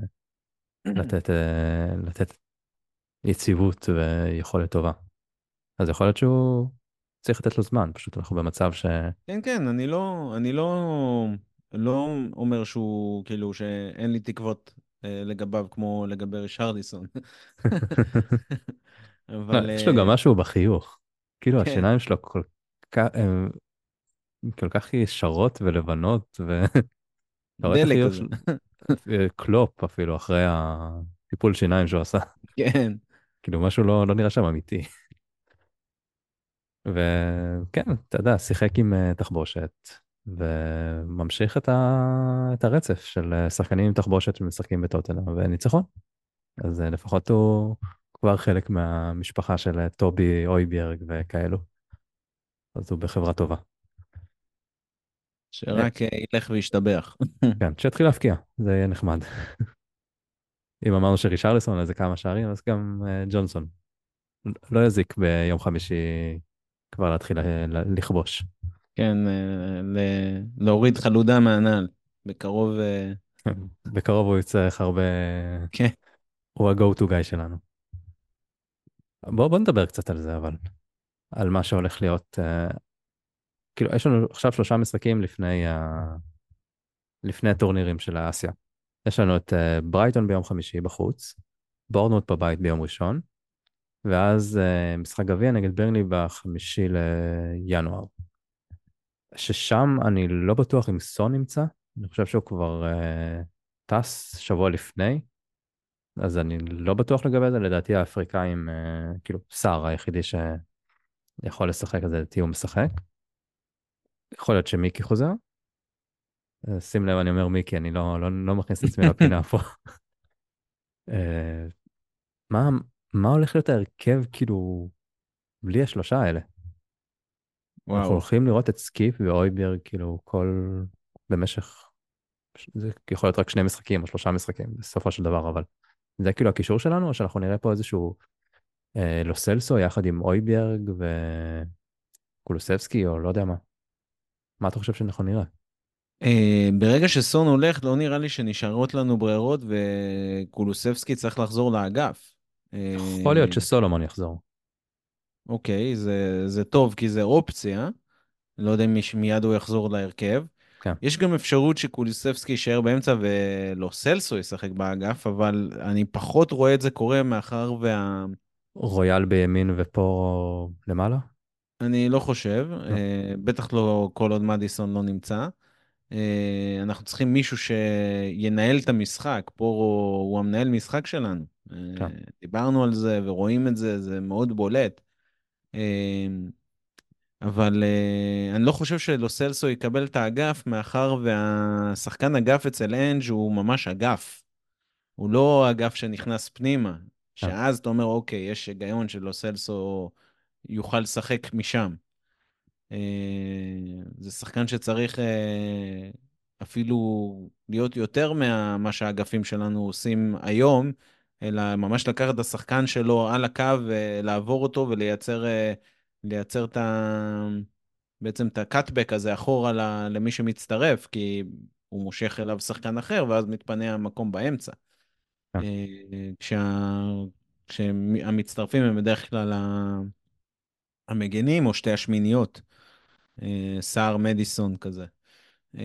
לתת, אה, לתת יציבות ויכולת טובה. אז יכול להיות שהוא צריך לתת לו זמן, פשוט אנחנו במצב ש... כן, כן, אני לא, אני לא, לא אומר שהוא, כאילו, שאין לי תקוות אה, לגביו כמו לגבי רישרליסון. אבל... לא, יש לו גם אה, משהו בחיוך. כאילו כן, השיניים שלו כל כך, הן כל כך ישרות ולבנות, רואה את דלק קלופ אפילו, אחרי הטיפול שיניים שהוא עשה. כן. כאילו משהו לא, לא נראה שם אמיתי. וכן, אתה יודע, שיחק עם אה, תחבושת, וממשיך את, ה... את הרצף של אה, שחקנים עם תחבושת שמשחקים בטוטנאם, וניצחון. אז אה, לפחות הוא כבר חלק מהמשפחה של טובי אויביארג וכאלו. אז הוא בחברה טובה. שרק אה, ילך וישתבח. כן, שיתחיל להפקיע, זה יהיה נחמד. אם אמרנו שרישרליסון איזה כמה שערים, אז גם אה, ג'ונסון. לא יזיק ביום חמישי כבר להתחיל אה, לכבוש. כן, להוריד חלודה מהנעל. בקרוב, בקרוב הוא יצטרך הרבה... כן. הוא ה-go to guy שלנו. בוא, בוא נדבר קצת על זה, אבל. על מה שהולך להיות... uh, כאילו, יש לנו עכשיו שלושה משחקים לפני, uh, לפני הטורנירים של האסיה. יש לנו את uh, ברייטון ביום חמישי בחוץ, בורנמוט בבית ביום ראשון, ואז uh, משחק גביע נגד ברנלי בחמישי לינואר. ששם אני לא בטוח אם סון נמצא, אני חושב שהוא כבר uh, טס שבוע לפני, אז אני לא בטוח לגבי זה, לדעתי האפריקאים, uh, כאילו, סער היחידי שיכול לשחק, אז לדעתי הוא משחק. יכול להיות שמיקי חוזר. אה, שים לב, אני אומר מיקי, אני לא, לא, לא מכניס את עצמי לפינה פה. אה, מה, מה הולך להיות ההרכב, כאילו, בלי השלושה האלה? אנחנו וואו. הולכים לראות את סקיפ ואויברג, כאילו, כל... במשך... זה יכול להיות רק שני משחקים או שלושה משחקים, בסופו של דבר, אבל זה כאילו הקישור שלנו, או שאנחנו נראה פה איזשהו אה, לוסלסו יחד עם אויברג וקולוסבסקי, או לא יודע מה. מה אתה חושב שאנחנו נראה? אה, ברגע שסון הולך, לא נראה לי שנשארות לנו ברירות, וקולוסבסקי צריך לחזור לאגף. אה, יכול להיות שסולומון יחזור. אוקיי, זה, זה טוב, כי זה אופציה. לא יודע אם מיד הוא יחזור להרכב. כן. יש גם אפשרות שקוליסבסקי יישאר באמצע ולא סלסו ישחק באגף, אבל אני פחות רואה את זה קורה מאחר וה... רויאל בימין ופה למעלה? אני לא חושב, אה, בטח לא כל עוד מדיסון לא נמצא. אה, אנחנו צריכים מישהו שינהל את המשחק, פה הוא המנהל משחק שלנו. אה, כן. דיברנו על זה ורואים את זה, זה מאוד בולט. אבל uh, אני לא חושב שלוסלסו יקבל את האגף, מאחר והשחקן אגף אצל אנג' הוא ממש אגף. הוא לא אגף שנכנס פנימה, כן. שאז אתה אומר, אוקיי, יש היגיון שלוסלסו יוכל לשחק משם. Uh, זה שחקן שצריך uh, אפילו להיות יותר ממה שהאגפים שלנו עושים היום, אלא ממש לקחת את השחקן שלו על הקו ולעבור אותו ולייצר לייצר את ה... בעצם את הקאטבק הזה אחורה למי שמצטרף, כי הוא מושך אליו שחקן אחר, ואז מתפנה המקום באמצע. כן. כשה... כשהמצטרפים הם בדרך כלל המגנים או שתי השמיניות, סער מדיסון כזה.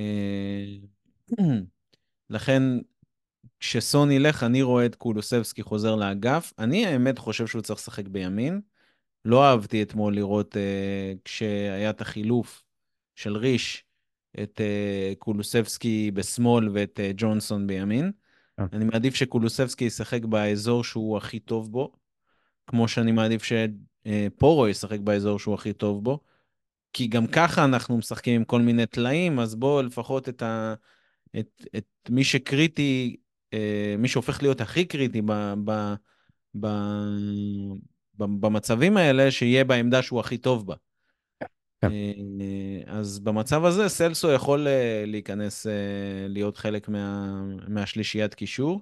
לכן, כשסון ילך, אני רואה את קולוסבסקי חוזר לאגף. אני האמת חושב שהוא צריך לשחק בימין. לא אהבתי אתמול לראות, uh, כשהיה את החילוף של ריש, את uh, קולוסבסקי בשמאל ואת uh, ג'ונסון בימין. Yeah. אני מעדיף שקולוסבסקי ישחק באזור שהוא הכי טוב בו, כמו שאני מעדיף שפורו ישחק באזור שהוא הכי טוב בו. כי גם ככה אנחנו משחקים עם כל מיני טלאים, אז בואו לפחות את, ה, את, את מי שקריטי, מי שהופך להיות הכי קריטי ב, ב, ב, במצבים האלה, שיהיה בעמדה שהוא הכי טוב בה. כן. אה, אז במצב הזה סלסו יכול אה, להיכנס, אה, להיות חלק מה, מהשלישיית קישור.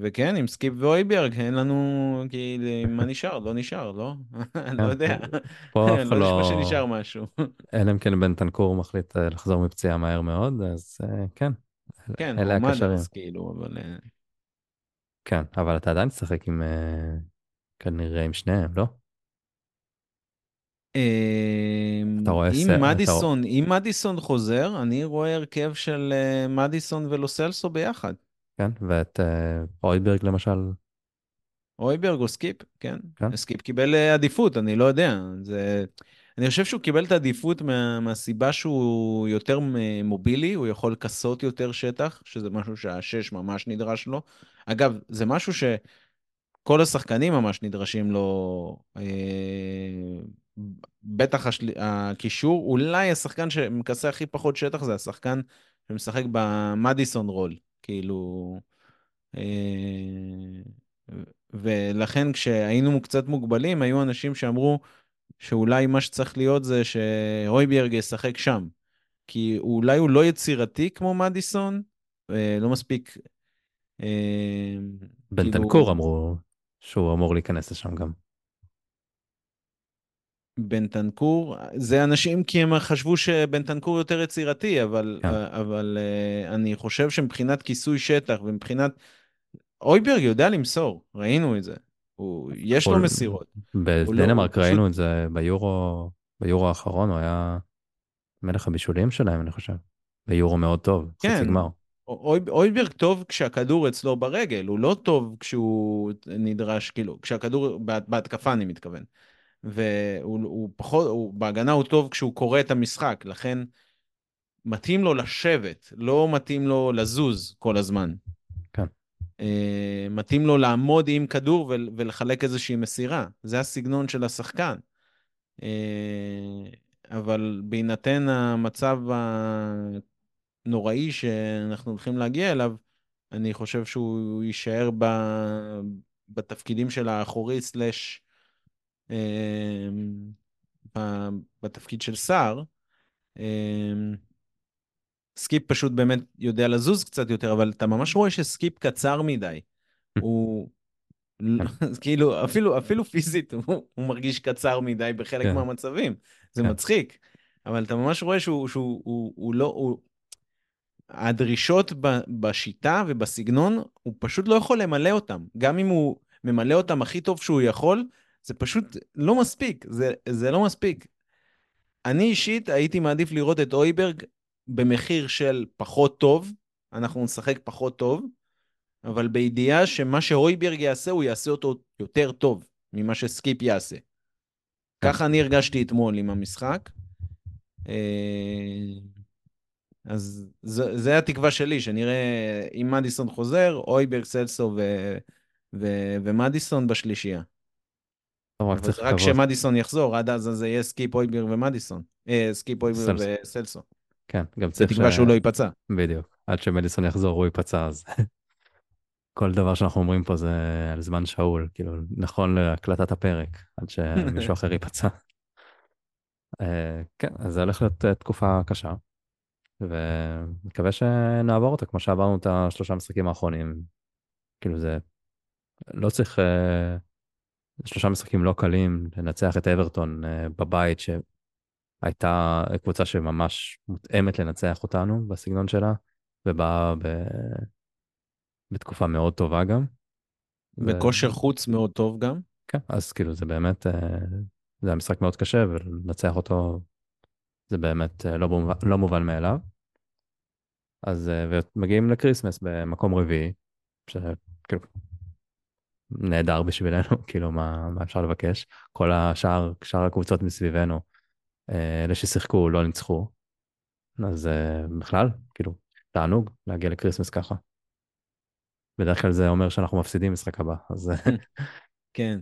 וכן, עם סקיפ ואויברג, אין לנו, כאילו, מה נשאר? לא נשאר, לא? אני לא כן. יודע. פה לא נשמע שנשאר משהו. אלא אם כן בנטנקור מחליט לחזור מפציעה מהר מאוד, אז כן. כן, אלה הקשרים. כאילו, אבל... כן, אבל אתה עדיין תשחק עם... אה, כנראה עם שניהם, לא? אתה רואה... אם מדיסון, אם מדיסון חוזר, אני רואה הרכב של אה, מדיסון ולוסלסו ביחד. כן, ואת אה, אויברג למשל. אויברג או סקיפ, כן. כן. סקיפ קיבל עדיפות, אני לא יודע. זה... אני חושב שהוא קיבל את העדיפות מה, מהסיבה שהוא יותר mobile-י, הוא יכול לכסות יותר שטח, שזה משהו שהשש ממש נדרש לו. אגב, זה משהו שכל השחקנים ממש נדרשים לו, אה, בטח השל... הקישור, אולי השחקן שמכסה הכי פחות שטח זה השחקן שמשחק במדיסון רול, כאילו... אה, ולכן כשהיינו קצת מוגבלים, היו אנשים שאמרו, שאולי מה שצריך להיות זה שהויביארג ישחק שם. כי אולי הוא לא יצירתי כמו מדיסון, אה, לא מספיק... אה, בנטנקור כאילו... אמרו שהוא אמור להיכנס לשם גם. בנטנקור, זה אנשים כי הם חשבו שבנטנקור יותר יצירתי, אבל, כן. אבל uh, אני חושב שמבחינת כיסוי שטח ומבחינת... אויברג יודע למסור, ראינו את זה. הוא, יש לו מסירות. בדנמרק לא, ראינו פשוט... את זה ביורו, ביורו האחרון, הוא היה מלך הבישולים שלהם, אני חושב. ביורו מאוד טוב, כן. חצי גמר. אויברג טוב כשהכדור אצלו ברגל, הוא לא טוב כשהוא נדרש, כאילו, כשהכדור, בהתקפה אני מתכוון. והוא הוא פחות, הוא, בהגנה הוא טוב כשהוא קורא את המשחק, לכן מתאים לו לשבת, לא מתאים לו לזוז כל הזמן. אה, מתאים לו לעמוד עם כדור ולחלק איזושהי מסירה. זה הסגנון של השחקן. אה, אבל בהינתן המצב הנוראי שאנחנו הולכים להגיע אליו, אני חושב שהוא יישאר ב... בתפקידים של האחורי slash בתפקיד של סער. סקיפ פשוט באמת יודע לזוז קצת יותר, אבל אתה ממש רואה שסקיפ קצר מדי. הוא... כאילו, אפילו, אפילו פיזית הוא, הוא מרגיש קצר מדי בחלק כן. מהמצבים. זה כן. מצחיק. אבל אתה ממש רואה שהוא, שהוא הוא, הוא לא... הוא... הדרישות ב, בשיטה ובסגנון, הוא פשוט לא יכול למלא אותם. גם אם הוא ממלא אותם הכי טוב שהוא יכול, זה פשוט לא מספיק. זה, זה לא מספיק. אני אישית הייתי מעדיף לראות את אויברג במחיר של פחות טוב, אנחנו נשחק פחות טוב, אבל בידיעה שמה שהויברג יעשה, הוא יעשה אותו יותר טוב ממה שסקיפ יעשה. ככה אני הרגשתי אתמול עם המשחק. אה, אז זה, זה התקווה שלי, שנראה אם מדיסון חוזר, הויברג, סלסו ו, ו, ומדיסון בשלישייה. טוב, רק צריך זה רק. כשמדיסון יחזור, עד אז זה יהיה סקיפ הויברג ומדיסון. אה, סקיפ הויברג סלסו. וסלסו. כן, גם צריך ש... בתקווה שהוא לא ייפצע. בדיוק. עד שמדיסון יחזור הוא ייפצע, אז כל דבר שאנחנו אומרים פה זה על זמן שאול, כאילו, נכון להקלטת הפרק, עד שמישהו אחר ייפצע. אה, כן, אז זה הולך להיות אה, תקופה קשה, ומקווה שנעבור אותה כמו שעברנו את השלושה משחקים האחרונים. כאילו זה, לא צריך, אה, שלושה משחקים לא קלים, לנצח את אברטון אה, בבית, שהייתה קבוצה שממש מותאמת לנצח אותנו בסגנון שלה, ובאה ב... בתקופה מאוד טובה גם. ו- בכושר חוץ מאוד טוב גם. כן, אז כאילו זה באמת, אה, זה היה משחק מאוד קשה, ולנצח אותו זה באמת אה, לא מובן, לא מובן מאליו. אז ומגיעים לקריסמס במקום רביעי, שכאילו נהדר בשבילנו, כאילו מה, מה אפשר לבקש? כל השאר, שאר הקבוצות מסביבנו, אה, אלה ששיחקו לא ניצחו, אז אה, בכלל, כאילו, תענוג להגיע לקריסמס ככה. בדרך כלל זה אומר שאנחנו מפסידים משחק הבא, אז אה, כן.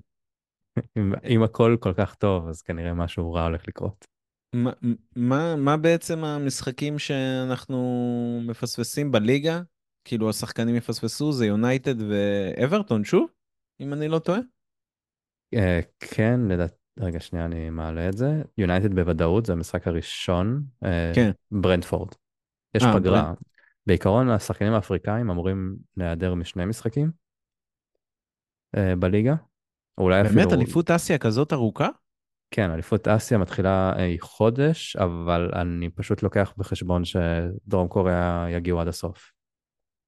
אם, אם הכל כל כך טוב, אז כנראה משהו רע הולך לקרות. מה- מה, מה בעצם המשחקים שאנחנו מפספסים בליגה? כאילו השחקנים יפספסו, זה יונייטד ואברטון שוב, אם אני לא טועה? אה, כן, לדעת, רגע שנייה, אני מעלה את זה. יונייטד בוודאות, זה המשחק הראשון. אה, כן. ברנדפורד. יש אה, פגרה. בעיקרון השחקנים האפריקאים אמורים להיעדר משני משחקים בליגה. אולי אפילו... באמת, אליפות אסיה כזאת ארוכה? כן, אליפות אסיה מתחילה אה, חודש, אבל אני פשוט לוקח בחשבון שדרום קוריאה יגיעו עד הסוף.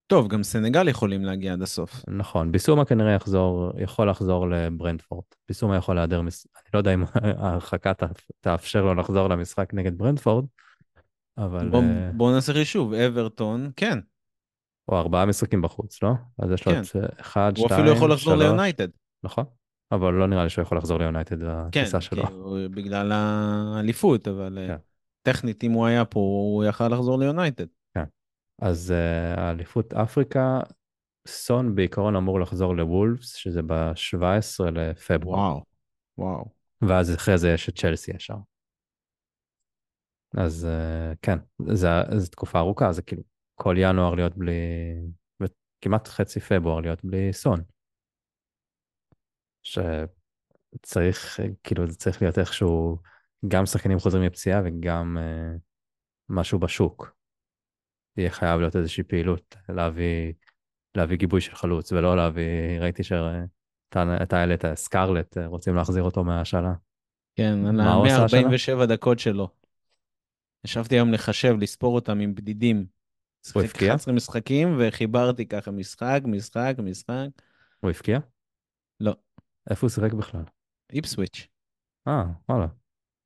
טוב, גם סנגל יכולים להגיע עד הסוף. נכון, ביסומה כנראה יחזור, יכול לחזור לברנדפורד. ביסומה יכול להיעדר, מס... אני לא יודע אם ההרחקה ת... תאפשר לו לחזור למשחק נגד ברנטפורד, אבל... בוא, אה, בוא נעשה חישוב, אברטון, כן. או ארבעה משחקים בחוץ, לא? אז יש לו כן. את אחד, הוא שתיים, אפילו יכול לחזור שלוש, ליונייטד. נכון, אבל לא נראה לי שהוא יכול לחזור ליונייטד כן, בטיסה שלו. כאילו, בגלל האליפות, אבל אה, כן. טכנית, אם הוא היה פה, הוא יכל לחזור ליונייטד. אז אה, האליפות אפריקה, סון בעיקרון אמור לחזור לוולפס, שזה ב-17 לפברואר, וואו, וואו. ואז אחרי זה יש את צ'לסי ישר. אז אה, כן, זו תקופה ארוכה, זה כאילו כל ינואר להיות בלי, וכמעט חצי פברואר להיות בלי סון. שצריך, כאילו זה צריך להיות איכשהו, גם שחקנים חוזרים מפציעה וגם אה, משהו בשוק. יהיה חייב להיות איזושהי פעילות, להביא, להביא גיבוי של חלוץ, ולא להביא, ראיתי שאתה העלית, סקארלט, אה, רוצים להחזיר אותו מהשאלה. כן, על מה הוא עשה ה-147 דקות שלו. ישבתי היום לחשב, לספור אותם עם בדידים. הוא הבקיע? 11 משחקים וחיברתי ככה משחק, משחק, משחק. הוא הבקיע? לא. איפה הוא שיחק בכלל? איפסוויץ'. אה, וואלה.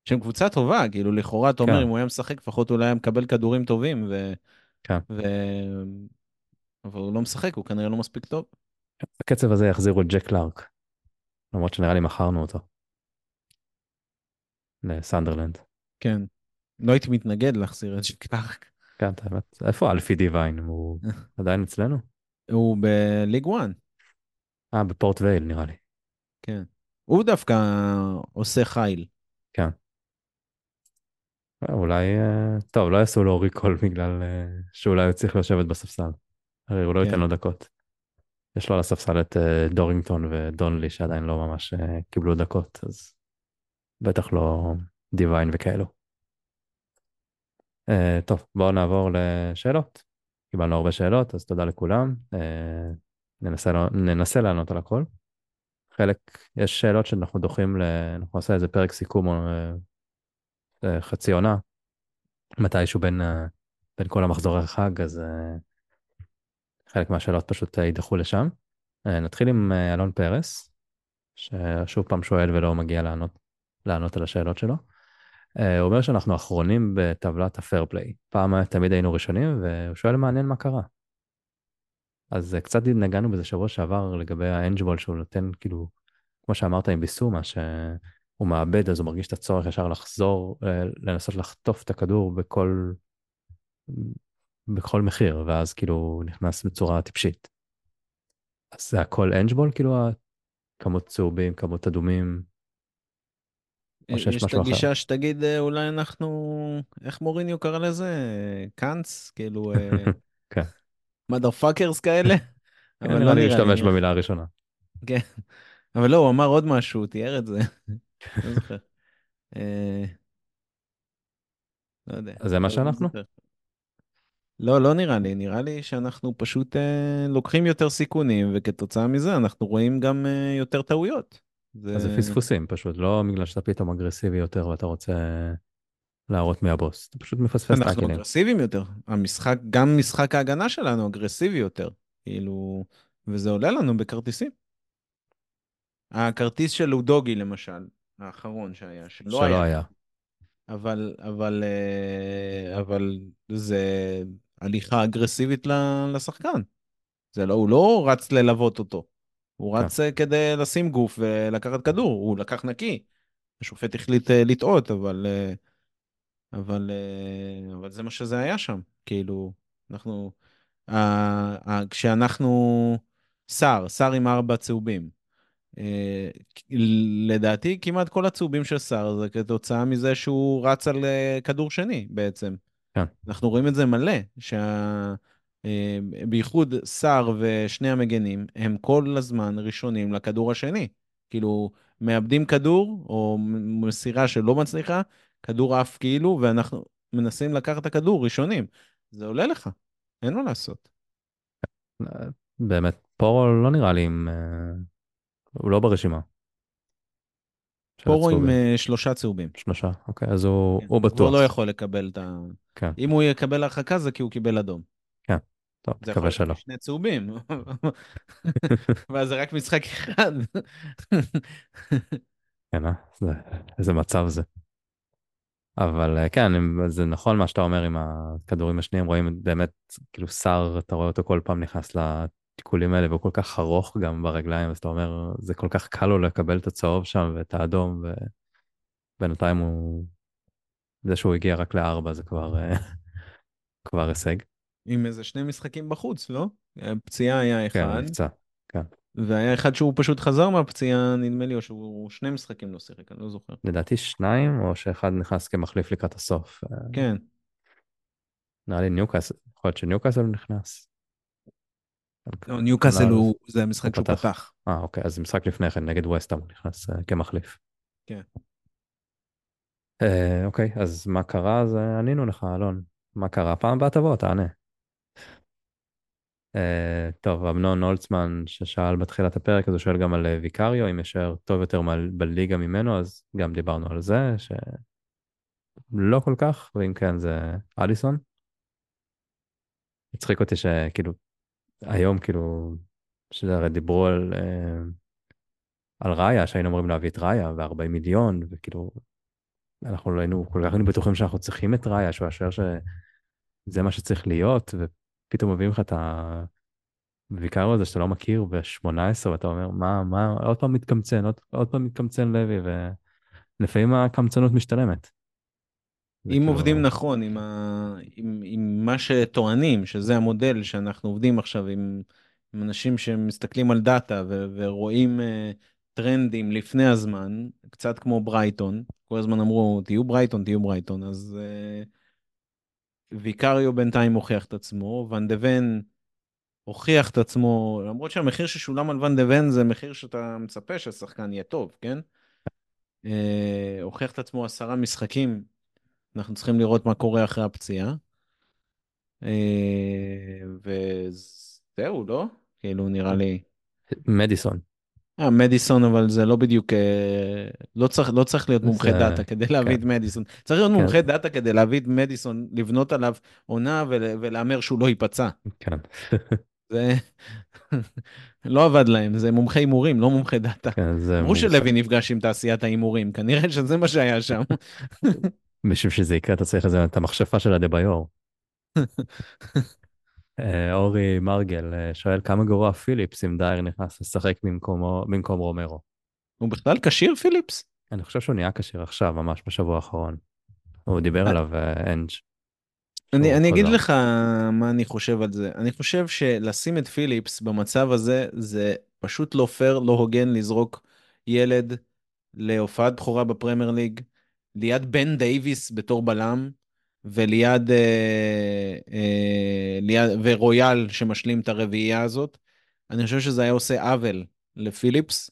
שהם קבוצה טובה, כאילו לכאורה אתה אומר כן. אם הוא היה משחק לפחות אולי היה מקבל כדורים טובים ו... כן. ו... אבל הוא לא משחק, הוא כנראה לא מספיק טוב. בקצב הזה יחזירו את ג'ק קלארק. למרות שנראה לי מכרנו אותו. לסנדרלנד. כן. לא הייתי מתנגד להחזיר את שקלארק. כן, את האמת. איפה אלפי דיוויין? הוא עדיין אצלנו? הוא בליג 1, אה, בפורט וייל נראה לי. כן. הוא דווקא עושה חיל. אה, אולי, אה, טוב, לא יעשו לו ריקול בגלל אה, שאולי הוא צריך לשבת בספסל. הרי הוא לא כן. ייתן לו דקות. יש לו על הספסל את אה, דורינגטון ודונלי שעדיין לא ממש אה, קיבלו דקות, אז בטח לא דיוויין וכאלו. אה, טוב, בואו נעבור לשאלות. קיבלנו הרבה שאלות, אז תודה לכולם. אה, ננסה, לא- ננסה לענות על הכל. חלק, יש שאלות שאנחנו דוחים, ל... אנחנו נעשה איזה פרק סיכום אה, אה, חצי עונה, מתישהו בין, אה, בין כל המחזורי החג, אז אה, חלק מהשאלות פשוט אה, יידחו לשם. אה, נתחיל עם אה, אלון פרס, ששוב פעם שואל ולא מגיע לענות, לענות על השאלות שלו. אה, הוא אומר שאנחנו אחרונים בטבלת ה fair play. פעם אה, תמיד היינו ראשונים, והוא שואל מעניין מה קרה. אז אה, קצת נגענו בזה שבוע שעבר לגבי האנג'בול שהוא נותן, כאילו, כמו שאמרת עם ביסומה, שהוא מאבד, אז הוא מרגיש את הצורך ישר לחזור, אה, לנסות לחטוף את הכדור בכל, בכל מחיר, ואז כאילו הוא נכנס בצורה טיפשית. אז זה הכל אנג'בול, כאילו, כמות צהובים, כמות אדומים, או שיש יש את משהו אחר? הגישה שתגיד, אה, אולי אנחנו, איך מוריניו קרא לזה? קאנץ? כאילו, כן. mother fuckers כאלה? כן, אבל לא נראה לי. להשתמש במילה הראשונה. כן. אבל לא, הוא אמר עוד משהו, הוא תיאר את זה. לא זוכר. אה, לא יודע. זה מה לא- שאנחנו? לא, לא נראה לי. נראה לי שאנחנו פשוט אה, לוקחים יותר סיכונים, וכתוצאה מזה אנחנו רואים גם אה, יותר טעויות. אז זה פספוסים פשוט, לא בגלל שאתה פתאום אגרסיבי יותר ואתה רוצה להראות מי הבוס, אתה פשוט מפספס אנחנו טאקלים. אגרסיביים יותר. המשחק, גם משחק ההגנה שלנו אגרסיבי יותר. כאילו, וזה עולה לנו בכרטיסים. הכרטיס של לודוגי למשל, האחרון שהיה, שלא שלא היה. היה. אבל, אבל, אה, אבל זה הליכה אגרסיבית לשחקן. זה לא, הוא לא רץ ללוות אותו. הוא כן. רץ אה, כדי לשים גוף ולקחת כדור, הוא לקח נקי. השופט החליט אה, לטעות, אבל, אבל, אבל זה מה שזה היה שם. כאילו, אנחנו, כשאנחנו, שר, שר עם ארבע צהובים. אה, לדעתי כמעט כל הצהובים של סער זה כתוצאה מזה שהוא רץ על אה, כדור שני בעצם. כן. אנחנו רואים את זה מלא, שה... אה, בייחוד סער ושני המגנים הם כל הזמן ראשונים לכדור השני. כאילו, מאבדים כדור, או מסירה שלא מצליחה, כדור עף כאילו, ואנחנו מנסים לקחת את הכדור ראשונים. זה עולה לך, אין מה לעשות. באמת, פורו לא נראה לי עם... הוא לא ברשימה. פורו עם. אה, שלושה צהובים. שלושה, אוקיי, אז הוא, כן, הוא בטוח. לא יכול לקבל את ה... כן, אם הוא יקבל הרחקה זה כי הוא קיבל אדום. טוב, זה יכול מקווה להיות שלא. שני צהובים. ואז זה רק משחק אחד. כן, אה? זה, איזה מצב זה. אבל אה, כן, זה נכון מה שאתה אומר עם הכדורים השניים, רואים באמת, כאילו שר, אתה רואה אותו כל פעם נכנס לתיקולים האלה, והוא כל כך ארוך גם ברגליים, אז אתה אומר, זה כל כך קל לו לקבל את הצהוב שם ואת האדום, ובינתיים הוא, זה שהוא הגיע רק לארבע זה כבר, אה, כבר הישג. עם איזה שני משחקים בחוץ, לא? פציעה היה כן, אחד, נפצע. והיה אחד שהוא פשוט חזר מהפציעה, נדמה לי, או שהוא שני משחקים לא שיחק, אני לא זוכר. לדעתי שניים, או שאחד נכנס כמחליף לקראת הסוף. אה, כן, נראה לי ניוקאסל, יכול להיות שניוקאסל נכנס. לא, ניוקאסל הוא, זה המשחק הוא שהוא פתח. אה, אוקיי, אז משחק לפני כן נגד ווסטהאם הוא נכנס אה, כמחליף. כן. אה, אוקיי, אז מה קרה? אז אה, ענינו לך, אלון. מה קרה? פעם הבאה תבוא, תענה. אה, טוב, אמנון הולצמן ששאל בתחילת הפרק, אז הוא שואל גם על ויקריו, אם יישאר טוב יותר בליגה ממנו, אז גם דיברנו על זה, שלא כל כך, ואם כן זה אליסון. הצחיק אותי שכאילו, היום כאילו, שזה הרי דיברו על, אה, על ראיה, שהיינו אמורים להביא את ראיה ו-40 מיליון, וכאילו, אנחנו לא היינו, כל כך היינו בטוחים שאנחנו צריכים את ראיה, שהוא השוער שזה מה שצריך להיות, ופתאום מביאים לך את הוויקריו הזה שאתה לא מכיר ב-18, ואתה אומר, מה, מה, עוד פעם מתקמצן, עוד, עוד פעם מתקמצן לוי, ולפעמים הקמצנות משתלמת. אם כאילו- עובדים נכון עם, ה... עם, עם מה שטוענים, שזה המודל שאנחנו עובדים עכשיו עם, עם אנשים שמסתכלים על דאטה ו... ורואים אה, טרנדים לפני הזמן, קצת כמו ברייטון, כל הזמן אמרו, תהיו ברייטון, תהיו ברייטון, אז אה, ויקריו בינתיים הוכיח את עצמו, ואן דה ון הוכיח את עצמו, למרות שהמחיר ששולם על ואן דה ון זה מחיר שאתה מצפה שהשחקן יהיה טוב, כן? אה, הוכיח את עצמו עשרה משחקים אנחנו צריכים לראות מה קורה אחרי הפציעה. אה, וזהו, לא? כאילו, נראה לי... מדיסון. אה, מדיסון, אבל זה לא בדיוק... אה, לא צריך, לא צריך להיות מומחה זה- דאטה כדי להביא כן. את מדיסון. צריך להיות כן. מומחה דאטה כדי להביא את מדיסון, לבנות עליו עונה ול- ולהמר שהוא לא ייפצע. כן. זה... לא עבד להם, זה מומחה הימורים, לא מומחה דאטה. כן, זה אמרו. שלוי נפגש עם תעשיית ההימורים, כנראה שזה מה שהיה שם. בשביל שזה יקרה אתה צריך את המכשפה של הדה-ביור. אה, אורי מרגל אה, שואל כמה גרוע פיליפס אם דייר נכנס לשחק במקומו, במקום רומרו. הוא בכלל כשיר, פיליפס? אני חושב שהוא נהיה כשיר עכשיו, ממש בשבוע האחרון. הוא דיבר עליו אה, אנג'. אני, אני אגיד חזר. לך מה אני חושב על זה. אני חושב שלשים את פיליפס במצב הזה, זה פשוט לא פייר, לא הוגן לזרוק ילד להופעת בכורה בפרמייר ליג, ליד בן דייוויס בתור בלם, וליד, אה, אה, ליד, ורויאל שמשלים את הרביעייה הזאת. אני חושב שזה היה עושה עוול לפיליפס.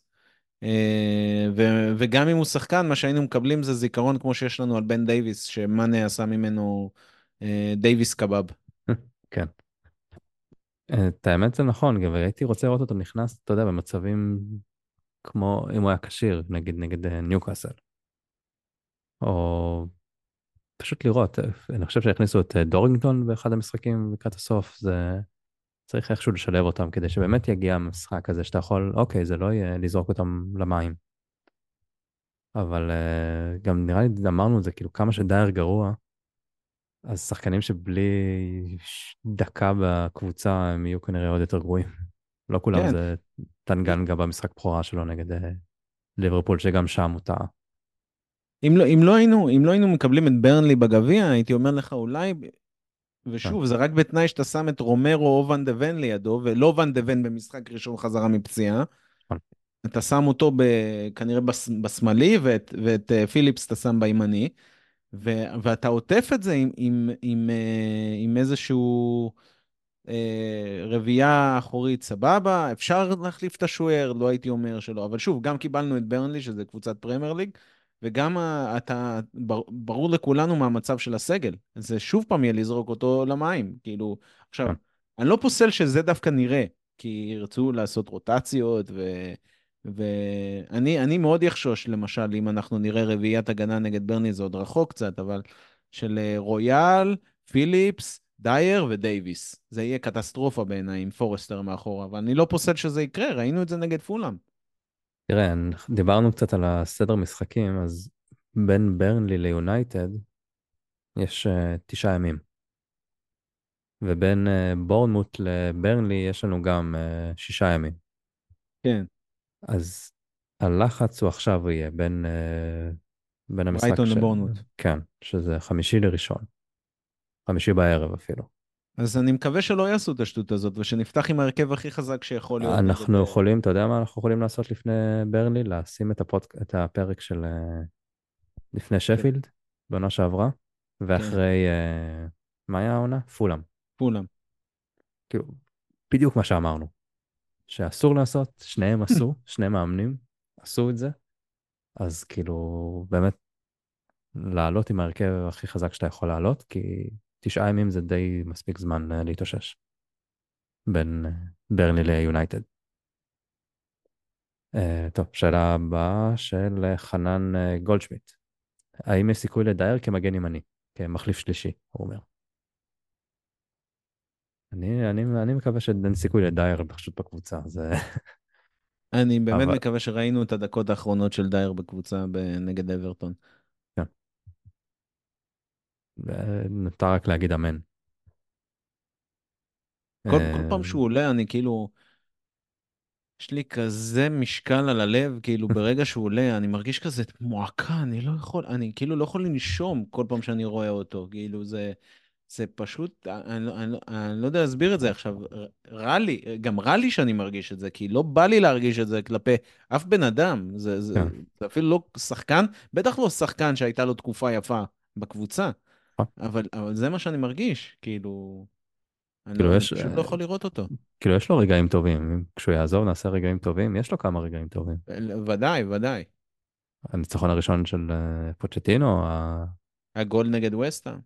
אה, ו- וגם אם הוא שחקן, מה שהיינו מקבלים זה זיכרון כמו שיש לנו על בן דייוויס, שמאנה עשה ממנו אה, דייוויס קבב. כן. את האמת זה נכון, גם הייתי רוצה לראות אותו נכנס, אתה יודע, במצבים כמו אם הוא היה כשיר, נגיד נגד אה, ניוקאסל. או פשוט לראות, אה, אני חושב שהכניסו את דורינגטון באחד המשחקים לקראת הסוף, זה צריך איכשהו לשלב אותם כדי שבאמת יגיע המשחק הזה שאתה יכול, אוקיי, זה לא יהיה לזרוק אותם למים. אבל גם נראה לי, אמרנו את זה, כאילו כמה שדייר גרוע, אז שחקנים שבלי דקה בקבוצה הם יהיו כנראה עוד יותר גרועים. לא כולם כן. זה טנגנגה במשחק בכורה שלו נגד אה, ליברפול, שגם שם הוא טעה. אם לא, אם, לא היינו, אם לא היינו מקבלים את ברנלי בגביע, הייתי אומר לך אולי, ושוב, זה רק בתנאי שאתה שם את רומרו או ואן דה ון לידו, ולא ואן דה ון במשחק ראשון חזרה מפציעה. נכון. אתה שם אותו ב, כנראה בס, בשמאלי, ואת, ואת אה, פיליפס אתה שם בימני, ו, ואתה עוטף את זה עם, עם, עם, אה, עם איזשהו אה, רביעייה אחורית סבבה, אפשר להחליף את השוער, לא הייתי אומר שלא, אבל שוב, גם קיבלנו את ברנלי, שזה קבוצת פרמייר ליג, וגם אתה, בר- ברור לכולנו מה המצב של הסגל. זה שוב פעם יהיה לזרוק אותו למים. כאילו, עכשיו, כן. אני לא פוסל שזה דווקא נראה, כי ירצו לעשות רוטציות, ו... ואני אני מאוד אחשוש, למשל, אם אנחנו נראה רביעיית הגנה נגד ברני, זה עוד רחוק קצת, אבל של אה, רויאל, פיליפס, דייר ודייוויס. זה יהיה קטסטרופה בעיניי עם פורסטר מאחורה, אבל אני לא פוסל שזה יקרה, ראינו את זה נגד פולאם. תראה, דיברנו קצת על הסדר משחקים, אז בין ברנלי ליונייטד יש אה, תשעה ימים. ובין אה, בורנמוט לברנלי יש לנו גם אה, שישה ימים. כן. אז הלחץ הוא עכשיו יהיה בין, אה, בין המשחק... ברייטון ש- לבורנמוט. כן, שזה חמישי לראשון. חמישי בערב אפילו. אז אני מקווה שלא יעשו את השטות הזאת, ושנפתח עם ההרכב הכי חזק שיכול להיות. אנחנו יכולים, אתה יודע מה אנחנו יכולים לעשות לפני ברנלי? לשים את, הפוד... את הפרק של אה, לפני שפילד, בעונה שעברה, ואחרי, אה, מה היה העונה? פולאם. פולאם. כאילו, בדיוק מה שאמרנו. שאסור לעשות, שניהם עשו, שני מאמנים עשו את זה, אז כאילו, באמת, לעלות עם ההרכב הכי חזק שאתה יכול לעלות, כי תשעה ימים זה די מספיק זמן אה, להתאושש. בין אה, ברני ליונייטד. Uh, טוב, שאלה הבאה של חנן uh, גולדשמיט. האם יש סיכוי לדייר כמגן ימני, כמחליף שלישי, הוא אומר. אני, אני, אני מקווה שאין סיכוי לדייר פשוט בקבוצה, זה... אני באמת אבל- מקווה שראינו את הדקות האחרונות של דייר בקבוצה נגד אברטון. נותר רק להגיד אמן. כל, אה, כל פעם שהוא עולה, אני כאילו... יש לי כזה משקל על הלב, כאילו ברגע שהוא עולה, אני מרגיש כזה מועקה, אני לא יכול, אני כאילו לא יכול לנשום כל פעם שאני רואה אותו, כאילו זה, זה פשוט, אני, לא- אני, לא- אני לא יודע להסביר את זה עכשיו, רע לי, גם רע לי שאני מרגיש את זה, כי לא בא לי להרגיש את זה כלפי אף בן אדם, זה, זה, כן. זה אפילו לא שחקן, בטח לא שחקן שהייתה לו תקופה יפה בקבוצה. אבל, אבל זה מה שאני מרגיש, כאילו, אני, כאילו לא, יש- אני פשוט לא יכול לראות אותו. כאילו, יש לו רגעים טובים, כשהוא יעזוב נעשה רגעים טובים, יש לו כמה רגעים טובים. ודאי, ודאי. הניצחון הראשון של אה, פוצ'טינו, ה- הגול נגד וסטהאם.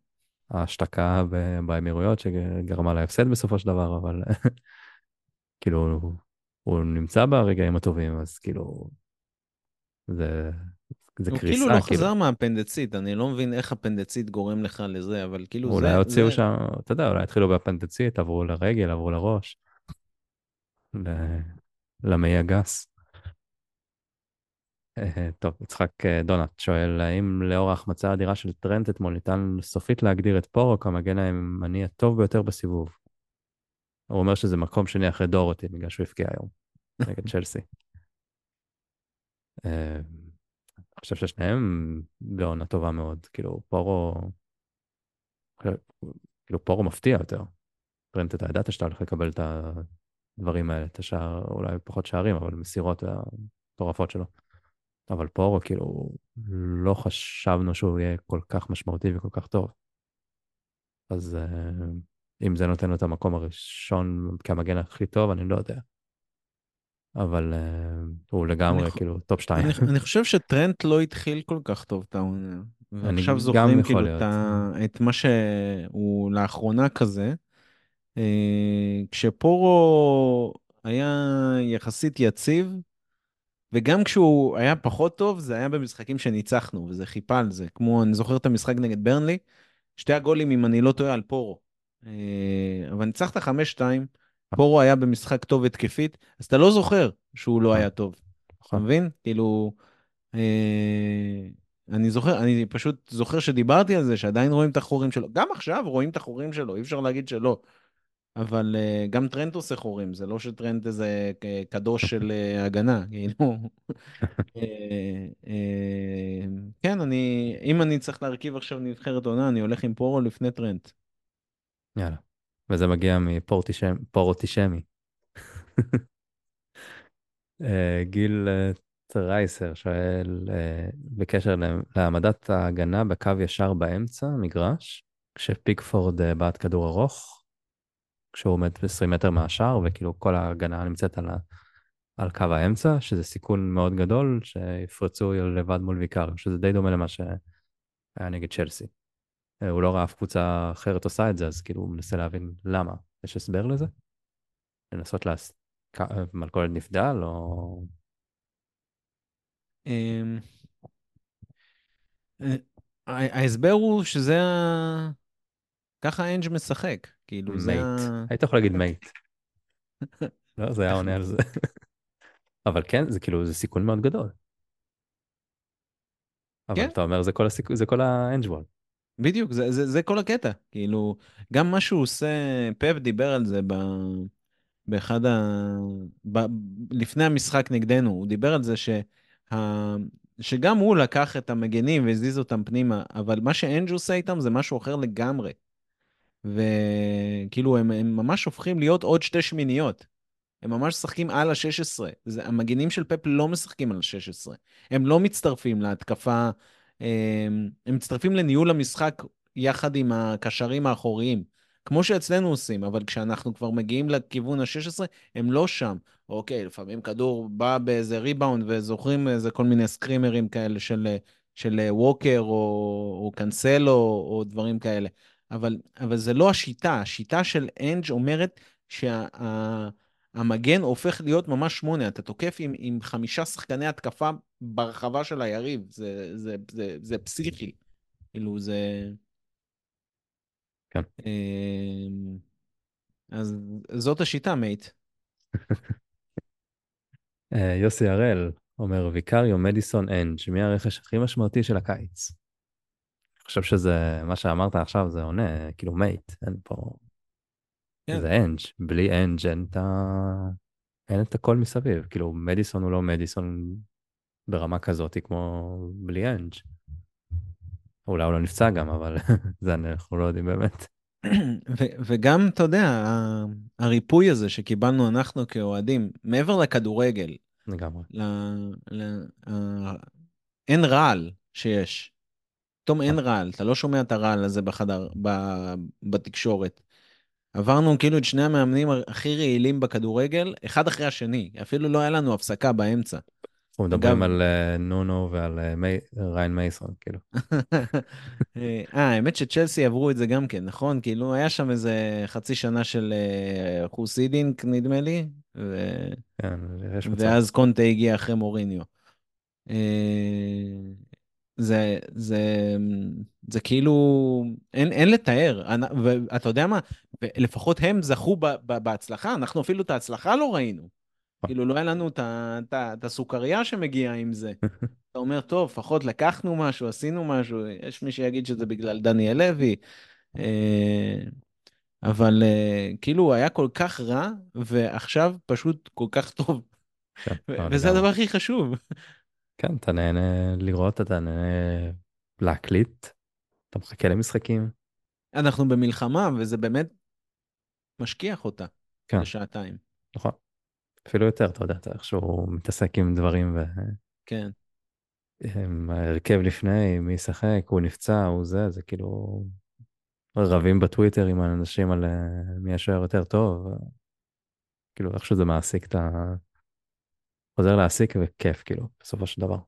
ההשתקה באמירויות שגרמה להפסד בסופו של דבר, אבל כאילו, הוא נמצא ברגעים הטובים, אז כאילו, זה, זה הוא קריסה, כאילו לא חזר מהאפנדצית, אני לא מבין איך אפנדצית גורם לך לזה, אבל כאילו זה... אולי הוציאו זה- שם, אתה יודע, אולי התחילו באפנדצית, עברו לרגל, עברו לראש, ל- למעי הגס. אה, טוב, יצחק אה, דונט שואל, האם לאור ההחמצה האדירה של טרנט אתמול ניתן סופית להגדיר את פורו כמגן הימני הטוב ביותר בסיבוב? הוא אומר שזה מקום שני אחרי דורותי, בגלל שהוא הבקיע היום, נגד צ'לסי. אני חושב ששניהם בעונה טובה מאוד, כאילו פורו, כאילו פורו מפתיע יותר. טרנט, אתה ידעת שאתה הולך לקבל את הדברים האלה, את השער, אולי פחות שערים, אבל מסירות המטורפות שלו. אבל פורו, כאילו, לא חשבנו שהוא יהיה כל כך משמעותי וכל כך טוב. אז אה, אם זה נותן לו את המקום הראשון כמגן הכי טוב, אני לא יודע. אבל אה, הוא לגמרי אני, כאילו טופ שתיים. אני, אני חושב שטרנט לא התחיל כל כך טוב את העונה. ועכשיו זוכרים כאילו. את, את מה שהוא לאחרונה כזה. אה, כשפורו היה יחסית יציב, וגם כשהוא היה פחות טוב, זה היה במשחקים שניצחנו, וזה חיפה על זה. כמו, אני זוכר את המשחק נגד ברנלי, שתי הגולים, אם אני לא טועה, על פורו. אה, אבל ניצחת 5-2, פורו היה במשחק טוב התקפית, אז אתה לא זוכר שהוא לא היה טוב. אתה נכון. מבין? כאילו, אה, אני זוכר, אני פשוט זוכר שדיברתי על זה, שעדיין רואים את החורים שלו. גם עכשיו רואים את החורים שלו, אי אפשר להגיד שלא. אבל uh, גם טרנט עושה חורים, זה לא שטרנט איזה קדוש של uh, הגנה, כאילו. כן, אני, אם אני צריך להרכיב עכשיו נבחרת עונה, אני הולך עם פורו לפני טרנט. יאללה. וזה מגיע מפורוטישמי. uh, גיל uh, טרייסר שואל uh, בקשר להעמדת ההגנה בקו ישר באמצע, מגרש, כשפיקפורד בעט כדור ארוך, כשהוא עומד 20 מטר מהשאר, וכאילו כל ההגנה נמצאת על, ה, על קו האמצע, שזה סיכון מאוד גדול, שיפרצו לבד מול ויקריו, שזה די דומה למה שהיה נגד צ'לסי. אה, הוא לא ראה אף קבוצה אחרת עושה את זה, אז כאילו הוא מנסה להבין למה. יש הסבר לזה? לנסות לעשות מלכודת נבדל, או... אמ, אה, ההסבר הוא שזה ה... ככה אנג' משחק, כאילו זה. ה... היית יכול להגיד mate. לא, זה היה עונה על זה. אבל כן, זה כאילו, זה סיכון מאוד גדול. אבל כן. אתה אומר, זה כל, הסיכ... זה כל האנג'בול. בדיוק, זה, זה, זה כל הקטע. כאילו, גם מה שהוא עושה, פפ דיבר על זה ב... באחד ה... ב... לפני המשחק נגדנו, הוא דיבר על זה שה... שגם הוא לקח את המגנים והזיז אותם פנימה, אבל מה שאנג' עושה איתם זה משהו אחר לגמרי. וכאילו הם, הם ממש הופכים להיות עוד שתי שמיניות. הם ממש משחקים על ה-16. המגינים של פפ לא משחקים על ה-16. הם לא מצטרפים להתקפה, הם, הם מצטרפים לניהול המשחק יחד עם הקשרים האחוריים. כמו שאצלנו עושים, אבל כשאנחנו כבר מגיעים לכיוון ה-16, הם לא שם. אוקיי, לפעמים כדור בא באיזה ריבאונד, וזוכרים איזה כל מיני סקרימרים כאלה של, של ווקר או, או קנסלו או דברים כאלה. אבל, אבל זה לא השיטה, השיטה של אנג' אומרת שהמגן שה, הופך להיות ממש שמונה, אתה תוקף עם, עם חמישה שחקני התקפה ברחבה של היריב, זה, זה, זה, זה פסיכי, כאילו זה... כן. אמ, אז זאת השיטה, מייט. אה, יוסי הראל אומר, ויקריו, מדיסון, אנג', מי הרכש הכי משמעותי של הקיץ? אני חושב שזה, מה שאמרת עכשיו זה עונה, כאילו mate, אין פה... כן. זה אנג', בלי אנג' אין את ה... אין את הכל מסביב, כאילו מדיסון הוא לא מדיסון ברמה כזאת כמו בלי אנג'. אולי הוא לא נפצע גם, אבל זה אנחנו לא יודעים באמת. וגם, אתה יודע, הריפוי הזה שקיבלנו אנחנו כאוהדים, מעבר לכדורגל, לגמרי. אין רעל שיש. פתאום אין רעל, אתה לא שומע את הרעל הזה בחדר, ב, בתקשורת. עברנו כאילו את שני המאמנים הכי רעילים בכדורגל, אחד אחרי השני, אפילו לא היה לנו הפסקה באמצע. אנחנו מדברים על uh, נונו ועל מי... ריין מייסון, כאילו. אה, האמת שצ'לסי עברו את זה גם כן, נכון? כאילו, היה שם איזה חצי שנה של חוסידינק, נדמה לי. כן. ואז קונטה הגיע אחרי מוריניו. זה, זה, זה כאילו, אין, אין לתאר, ואתה יודע מה, לפחות הם זכו ב, ב, בהצלחה, אנחנו אפילו את ההצלחה לא ראינו. כאילו לא היה לנו את הסוכריה שמגיעה עם זה. אתה אומר, טוב, לפחות לקחנו משהו, עשינו משהו, יש מי שיגיד שזה בגלל דניאל לוי, אה, אבל אה, כאילו היה כל כך רע, ועכשיו פשוט כל כך טוב. כן, וזה הדבר הכי חשוב. כן, אתה נהנה לראות, אתה נהנה להקליט, אתה מחכה למשחקים. אנחנו במלחמה, וזה באמת משכיח אותה כן. לשעתיים. נכון. אפילו יותר, אתה יודע, אתה איכשהו מתעסק עם דברים ו... כן. הם ההרכב לפני, מי ישחק, הוא נפצע, הוא זה, זה כאילו רבים בטוויטר עם האנשים על אה, מי השוער יותר טוב. כאילו איכשהו זה מעסיק את ה... עוזר להעסיק וכיף כאילו, בסופו של דבר.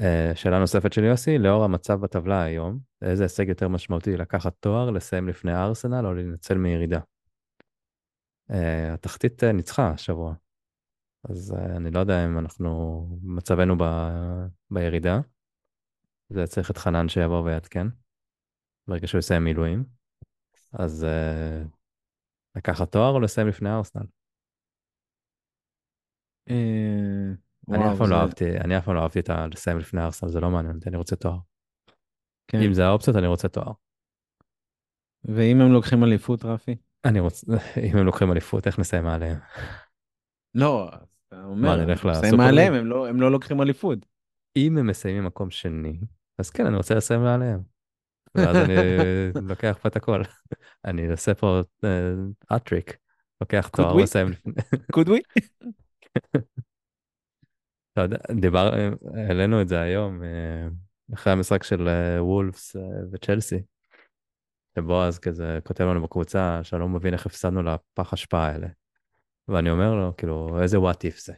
אה, שאלה נוספת של יוסי, לאור המצב בטבלה היום, איזה הישג יותר משמעותי לקחת תואר, לסיים לפני ארסנל או להינצל מירידה? אה, התחתית ניצחה השבוע, אז אני לא יודע אם אנחנו, מצבנו ב... בירידה. זה צריך את חנן שיבוא ויעדכן, ברגע שהוא יסיים מילואים. אז לקחת תואר או לסיים לפני ארסנל? אני אף פעם לא אהבתי, אני אף פעם לא אהבתי את הלסיים לפני ארסנל, זה לא מעניין אותי, אני רוצה תואר. כן. אם זה האופציות, אני רוצה תואר. ואם הם לוקחים אליפות, רפי? אני רוצה, אם הם לוקחים אליפות, איך נסיים מעליהם? לא, אתה אומר, מה, נלך הם מסיים לא, הם לא לוקחים אליפות. אם הם מסיימים מקום שני, אז כן, אני רוצה לסיים מעליהם. ואז אני לוקח פה את הכל. אני עושה פה אטריק, לוקח תואר we? ומסיים לפני. could we? אתה יודע, דיבר, העלינו את זה היום, אה, אחרי המשחק של אה, וולפס אה, וצ'לסי. שבועז כזה כותב לנו בקבוצה שאני לא מבין איך הפסדנו לפח השפעה האלה. ואני אומר לו, כאילו, איזה וואט איף זה.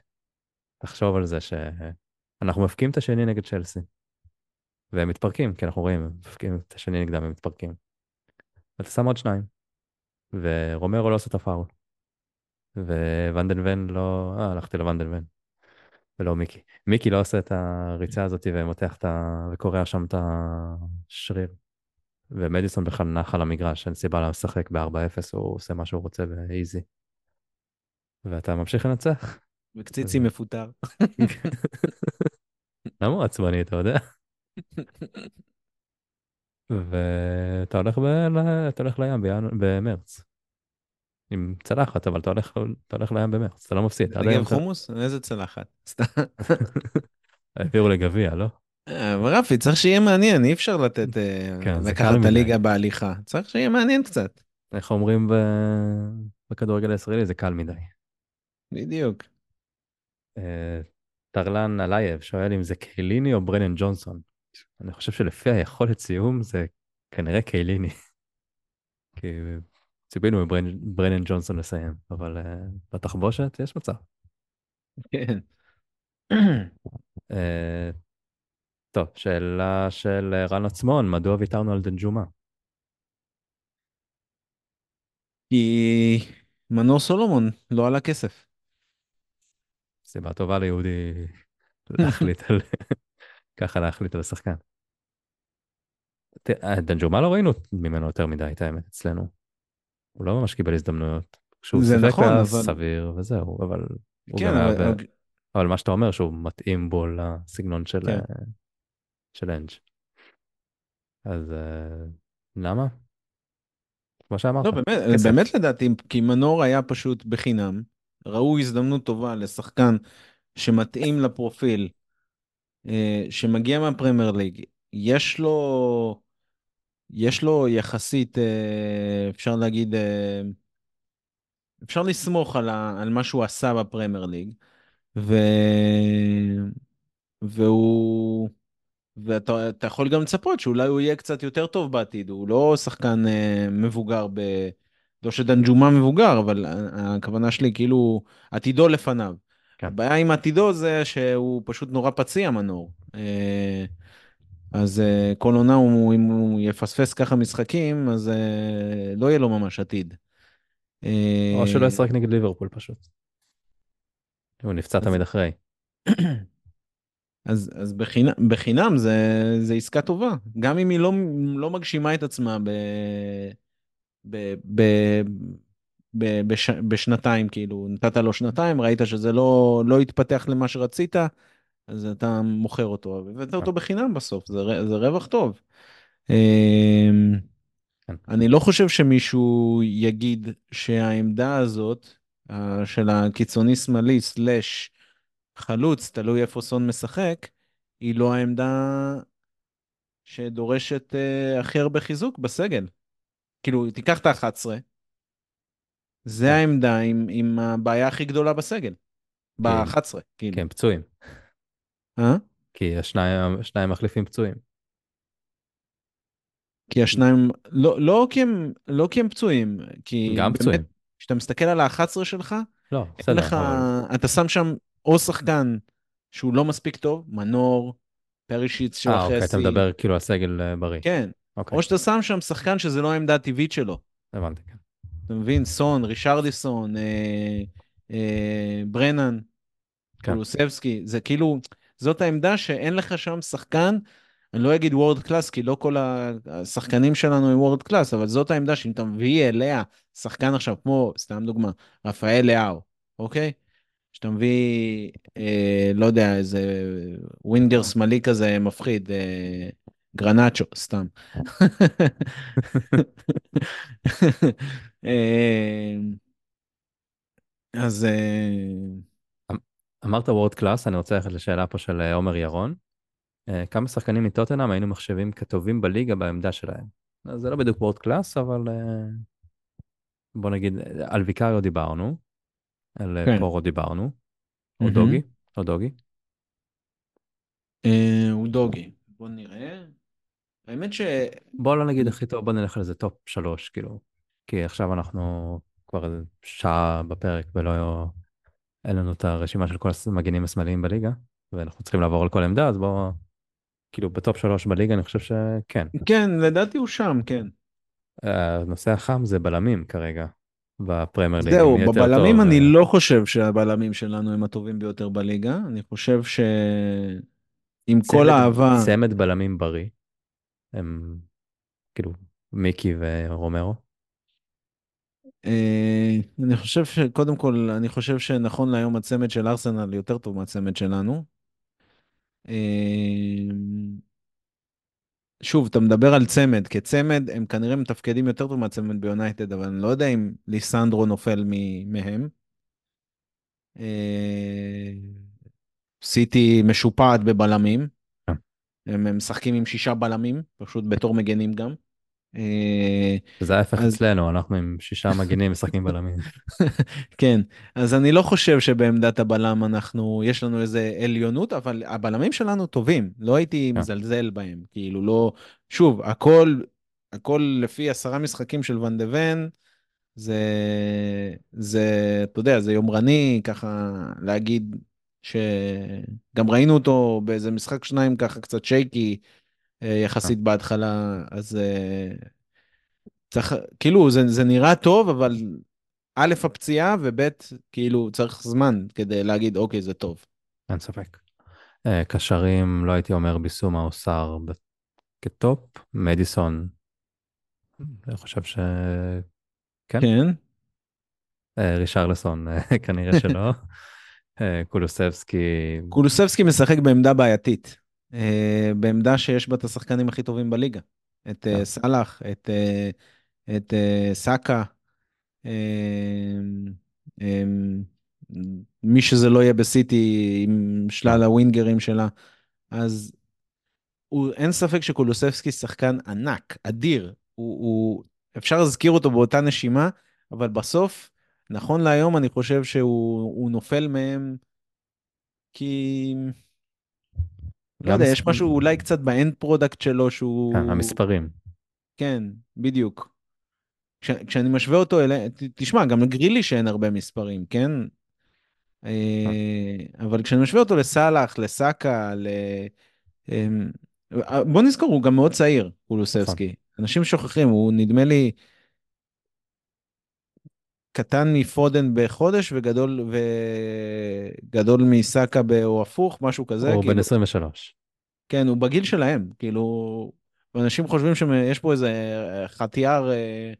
תחשוב על זה שאנחנו מפקיעים את השני נגד צ'לסי. והם מתפרקים, כי אנחנו רואים, הם מפקיעים את השני נגדם, הם מתפרקים. ואתה שם עוד שניים. ורומרו לא עושה את הפאול. וונדן ון לא... אה, הלכתי לוונדן ון. ולא מיקי. מיקי לא עושה את הריצה הזאת ומותח את ה... וקורע שם את השריר. ומדיסון בכלל נח על המגרש, אין סיבה לשחק ב-4-0, הוא עושה מה שהוא רוצה באיזי. ואתה ממשיך לנצח. וקציצי מפוטר. למה הוא עצבני, אתה יודע? ואתה הולך, ב... הולך לים בינ... במרץ. עם צלחת, אבל אתה הולך, אתה הולך לים במרץ, אתה לא מפסיד. נגב חומוס? איזה צלחת? העבירו לגביע, לא? אבל רפי, צריך שיהיה מעניין, אי אפשר לתת, אה, כן, לקחת את. הליגה בהליכה. צריך שיהיה מעניין קצת. איך אומרים. בכדורגל הישראלי, זה קל מדי. בדיוק. אה, טרלן אלייב שואל אם זה קייליני או ברנן ג'ונסון. אני חושב שלפי היכולת סיום זה כנראה קייליני. כי ציפינו מברנן ג'ונסון לסיים, אבל אה, בתחבושת יש מצב. כן. Uh, טוב, שאלה של אה, רן עצמון, מדוע ויתרנו על דנג'ומה? כי מנור סולומון לא עלה כסף. סיבה טובה ליהודי להחליט על... ככה להחליט על השחקן. אה, דנג'ומה לא ראינו ממנו יותר מדי, את האמת, אצלנו. הוא לא ממש קיבל הזדמנויות. כשהוא שיחק נכון, היה אבל- סביר וזהו, אבל כן. אבל- ב- אבל מה שאתה אומר שהוא מתאים בו לסגנון של, כן. אה, של אנג'. אז אה, למה? כמו שאמרת. לא, באמת, כסף. באמת לדעתי, כי מנור היה פשוט בחינם. ראו הזדמנות טובה לשחקן שמתאים לפרופיל, אה, שמגיע מהפרמייר ליג. יש לו, יש לו יחסית, אה, אפשר להגיד, אה, אפשר לסמוך על, ה, על מה שהוא עשה בפרמייר ליג. ו... והוא... ואתה אתה יכול גם לצפות שאולי הוא יהיה קצת יותר טוב בעתיד, הוא לא שחקן אה, מבוגר ב... לא שדנג'ומה מבוגר, אבל הכוונה שלי כאילו עתידו לפניו. כן. הבעיה עם עתידו זה שהוא פשוט נורא פציע מנור. אה, אז אה, כל עונה, הוא, אם הוא יפספס ככה משחקים, אז אה, לא יהיה לו ממש עתיד. אה, או שלא ישחק נגד ליברפול פשוט. הוא נפצע אז- תמיד אחרי. אז, אז בחינם, בחינם זה, זה עסקה טובה, גם אם היא לא, לא מגשימה את עצמה ב, ב, ב, ב, בש, בשנתיים, כאילו, נתת לו שנתיים, ראית שזה לא, לא התפתח למה שרצית, אז אתה מוכר אותו, והבאת אותו בחינם בסוף, זה, זה רווח טוב. אמ, כן. אני לא חושב שמישהו יגיד שהעמדה הזאת, אה, של הקיצוני שמאלי סלאש חלוץ, תלוי איפה סון משחק, היא לא העמדה שדורשת אה, הכי הרבה חיזוק בסגל. כאילו, תיקח את ה-11, זה כן. העמדה עם, עם הבעיה הכי גדולה בסגל. ב-11, כאילו. כן, פצועים. אה? כי השניים שניים מחליפים פצועים. כי השניים, לא, לא, כי הם, לא כי הם פצועים, כי גם פצועים. באמת, כשאתה מסתכל על ה-11 שלך, לא, בסדר, לך, אבל... אתה שם שם או שחקן שהוא לא מספיק טוב, מנור, פרישיץ של אה, אוקיי, אתה החסי, מדבר כאילו על סגל אה, בריא. כן, אוקיי, או שאתה שם שם שחקן שזה לא העמדה הטבעית שלו. הבנתי, כן. אתה מבין? סון, ריצ'רליסון, אה, אה, ברנן, כן. קולוסבסקי, זה כאילו, זאת העמדה שאין לך שם שחקן, אני לא אגיד world class, כי לא כל השחקנים שלנו הם world class, אבל זאת העמדה שאם אתה מביא אליה שחקן עכשיו, כמו, סתם דוגמה, רפאל לאאו, אוקיי? שאתה מביא, אה, לא יודע, איזה ווינגר שמאלי כזה מפחיד, אה, גרנצ'ו, סתם. אה, אז אה, אמרת world class, אני רוצה ללכת לשאלה פה של אה, עומר ירון. אה, כמה שחקנים מטוטנהאם היינו מחשבים כטובים בליגה בעמדה שלהם? אז זה לא בדיוק world class, אבל אה, בוא נגיד, על ויקריו דיברנו, על אה, כן. פורו דיברנו, או מהמם. אודוגי, אודוגי. אה, אודוגי. בוא נראה. האמת ש... בוא לא נגיד הכי טוב, בוא נלך על איזה טופ שלוש, כאילו. כי עכשיו אנחנו כבר שעה בפרק ולא... אין לנו את הרשימה של כל המגינים השמאליים בליגה, ואנחנו צריכים לעבור על כל עמדה, אז בוא... כאילו בטופ שלוש בליגה אני חושב שכן. כן, לדעתי הוא שם, כן. הנושא החם זה בלמים כרגע, בפרמייר ליג. זהו, בבלמים טוב, אני אה, לא חושב שהבלמים שלנו הם הטובים ביותר בליגה. אני חושב ש... עם כל האהבה... צמד בלמים בריא. הם כאילו מיקי ורומרו. אה, אני חושב שקודם כל, אני חושב שנכון להיום הצמד של ארסנל יותר טוב מהצמד שלנו. אה, שוב, אתה מדבר על צמד, כצמד הם כנראה מתפקדים יותר טוב מהצמד ביונייטד, אבל אני לא יודע אם ליסנדרו נופל מהם. אה, סיטי משופעת בבלמים. כן. הם משחקים עם שישה בלמים, פשוט בתור מגנים גם. אה, זה ההפך אז- אצלנו, אנחנו עם שישה מגינים משחקים בלמים. כן, אז אני לא חושב שבעמדת הבלם אנחנו, יש לנו איזה עליונות, אבל הבלמים שלנו טובים, לא הייתי כן. מזלזל בהם, כאילו לא, שוב, הכל, הכל לפי עשרה משחקים של ואן דה ון, זה, זה, אתה יודע, זה יומרני ככה להגיד שגם ראינו אותו באיזה משחק שניים ככה קצת שייקי יחסית בהתחלה, אז אה, צריך, כאילו זה, זה נראה טוב, אבל א', הפציעה, וב', כאילו, צריך זמן כדי להגיד, אוקיי, זה טוב. אין ספק. אה, קשרים, לא הייתי אומר ביסומה או סער כטופ. מדיסון, אני חושב ש... כן. כן. אה, רישרלסון, אה, כנראה שלא. אה, קולוסבסקי, קולוסבסקי משחק בעמדה בעייתית. אה, בעמדה שיש בה את השחקנים הכי טובים בליגה. את אה, כן. סאלח, את, אה, את אה, סאקה. אה, אה, מי שזה לא יהיה בסיטי עם שלל. הווינגרים שלה. אז הוא, אין ספק שקולוסבסקי שחקן ענק, אדיר. הוא, הוא, אפשר להזכיר אותו באותה נשימה, אבל בסוף, נכון להיום, אני חושב שהוא הוא נופל מהם כי... לא יודע, יש משהו אולי קצת ב end product שלו שהוא... כן, המספרים. כן, בדיוק. כש, כשאני משווה אותו אליהם, תשמע, גם לגריליש אין הרבה מספרים, כן? אה, אבל כשאני משווה אותו לסאלח, לסאקה, ל... אמ, בוא נזכור, הוא גם מאוד צעיר, קולוסבסקי. אנשים שוכחים, הוא נדמה לי קטן מפודן בחודש וגדול, וגדול מסאקה ב... או הפוך, משהו כזה. הוא כאילו, בן 23. כן, הוא בגיל שלהם, כאילו, ואנשים חושבים שיש פה איזה חטיאר אה,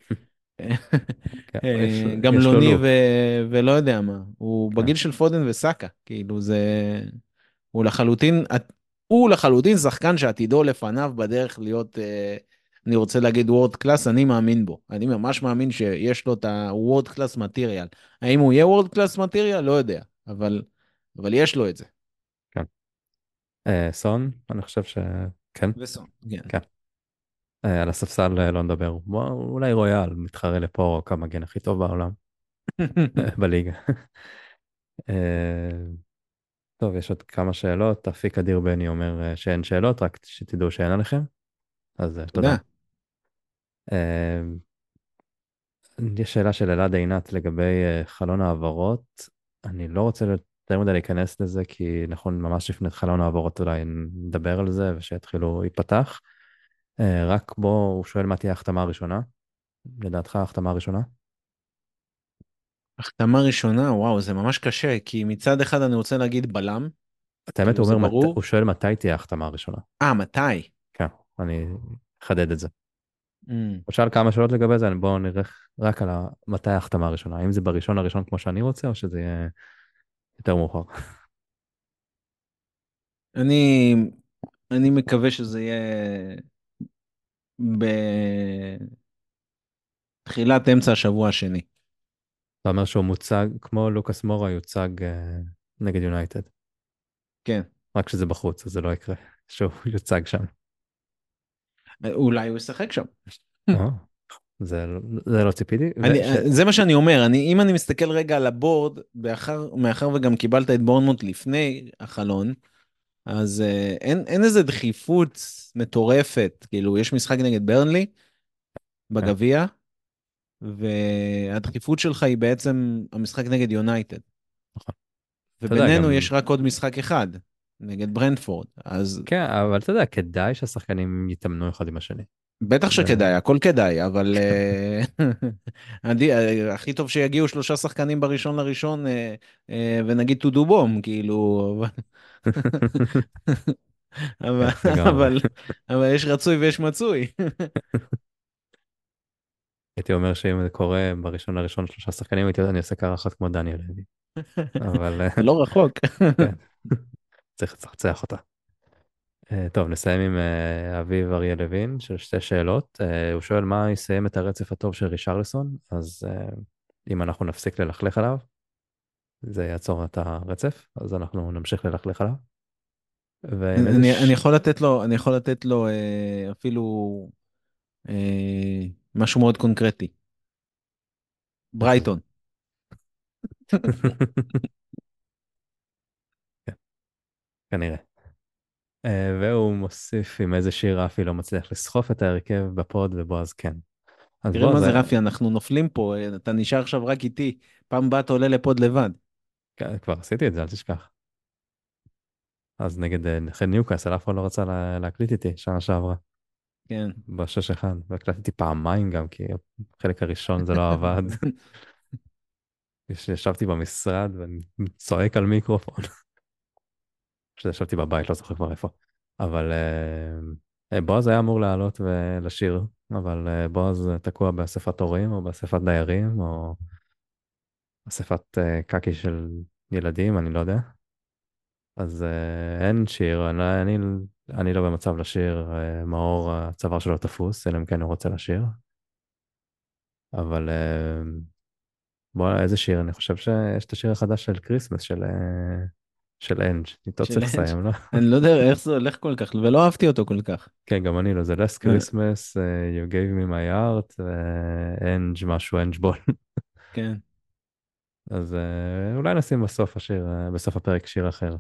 כן, אה, יש לו גמלוני. ו- ולא יודע מה. הוא כן. בגיל של פודן וסאקה, כאילו זה... הוא לחלוטין, הוא לחלוטין שחקן שעתידו לפניו בדרך להיות, אה, אני רוצה להגיד world class, אני מאמין בו. אני ממש מאמין שיש לו את ה- world class material. האם הוא יהיה world class material? לא יודע, אבל, אבל יש לו את זה. אה, סון, אני חושב שכן. וסון, כן. כן. אה, על הספסל אה, לא נדבר. בוא, אולי רויאל מתחרה לפורו כמגן הכי טוב בעולם, בליגה. אה, טוב, יש עוד כמה שאלות. אפיק אדיר בני אומר אה, שאין שאלות, רק שתדעו שאין עליכם. אז אה, תודה. תודה. אה, יש שאלה של אלעד עינת לגבי אה, חלון העברות. אני לא רוצה יותר מדי להיכנס לזה, כי נכון, ממש לפני חלון העברות אולי נדבר על זה ושיתחילו להיפתח. אה, רק בוא, הוא שואל מה תהיה ההחתמה הראשונה. לדעתך ההחתמה הראשונה? החתמה ראשונה, וואו, זה ממש קשה, כי מצד אחד אני רוצה להגיד בלם. את האמת, כאילו, הוא אומר, מת-. הוא שואל מתי תהיה ההחתמה הראשונה. אה, מתי? כן, אני אחדד את זה. Mm. הוא שאל כמה שאלות לגבי זה, בואו נלך רק על מתי ההחתמה הראשונה. האם זה בראשון לראשון כמו שאני רוצה, או שזה יהיה יותר מאוחר? אני, אני מקווה שזה יהיה בתחילת אמצע השבוע השני. אתה אומר שהוא מוצג, כמו לוקאס מורה יוצג אה, נגד יונייטד. כן. רק שזה בחוץ, אז זה לא יקרה, שהוא יוצג שם. אולי הוא ישחק שם. אה, זה, זה לא ציפיתי. אני, וש- זה מה שאני אומר, אני, אם אני מסתכל רגע על הבורד, מאחר, מאחר וגם קיבלת את בורנמוט לפני החלון, אז אה, אין, אין איזה דחיפות מטורפת, כאילו יש משחק נגד ברנלי בגביע, והדחיפות שלך היא בעצם המשחק נגד יונייטד. נכון. יודע, ובינינו גם- יש רק עוד משחק אחד, נגד ברנדפורד, אז כן, אבל אתה יודע, כדאי שהשחקנים יתאמנו אחד עם השני. בטח שכדאי, הכל כדאי, אבל אה, אה, הכי טוב שיגיעו שלושה שחקנים בראשון לראשון אה, ונגיד to do bomb, כאילו, אבל- אבל- לגמרי. אבל יש רצוי ויש מצוי. הייתי אומר שאם זה קורה בראשון לראשון שלושה שחקנים, הייתי אני עושה קרחת כמו דניאל לוי. אבל לא רחוק. צריך לצחצח אותה. אה, טוב, נסיים עם אה, אביב אריה לוין, של שתי שאלות. אה, הוא שואל מה יסיים את הרצף הטוב של רישרלסון, אז אם אנחנו נפסיק ללכלך עליו, זה יעצור את הרצף, אז אנחנו נמשיך ללכלך עליו. אני ש- אני יכול לתת לו, אני יכול לתת לו אפילו משהו מאוד קונקרטי. ברייטון. כנראה. אה, והוא מוסיף עם איזה שיר רפי לא מצליח לסחוף את ההרכב בפוד ובועז כן. תראה מה זה רפי, אנחנו נופלים פה, אה, אתה נשאר עכשיו רק איתי. פעם הבאה אתה עולה לפוד לבד. כבר עשיתי את זה, אל תשכח. אז נגד אה, נגד ניוקאסל, אף אחד לא רצה לה- להקליט איתי שנה שעברה, כן. בשש אחד, והקלטתי פעמיים גם, כי החלק הראשון זה לא עבד. יש- ישבתי במשרד ואני צועק על מיקרופון. פשוט ישבתי בבית, לא זוכר כבר איפה. אבל אה, אה, בועז היה אמור לעלות ולשיר, אבל אה, בועז תקוע באספת הורים או באספת דיירים או אספת קקי של ילדים, אני לא יודע. אז אין שיר, אני, אני, אני לא במצב לשיר, מאור הצוואר שלו תפוס, אלא אם כן הוא רוצה לשיר. אבל בוא, איזה שיר? אני חושב שיש את השיר החדש של כריסמס של, של אנג'. איתו צריך אנג'. לסיים, לא? אני לא יודע איך זה הולך כל כך, ולא אהבתי אותו כל כך. כן, גם אני לא, זה last Christmas, uh, you gave me my heart, ואנג' משהו, אנג' בול. כן. אז uh, אולי נשים בסוף השיר, בסוף הפרק שיר אחר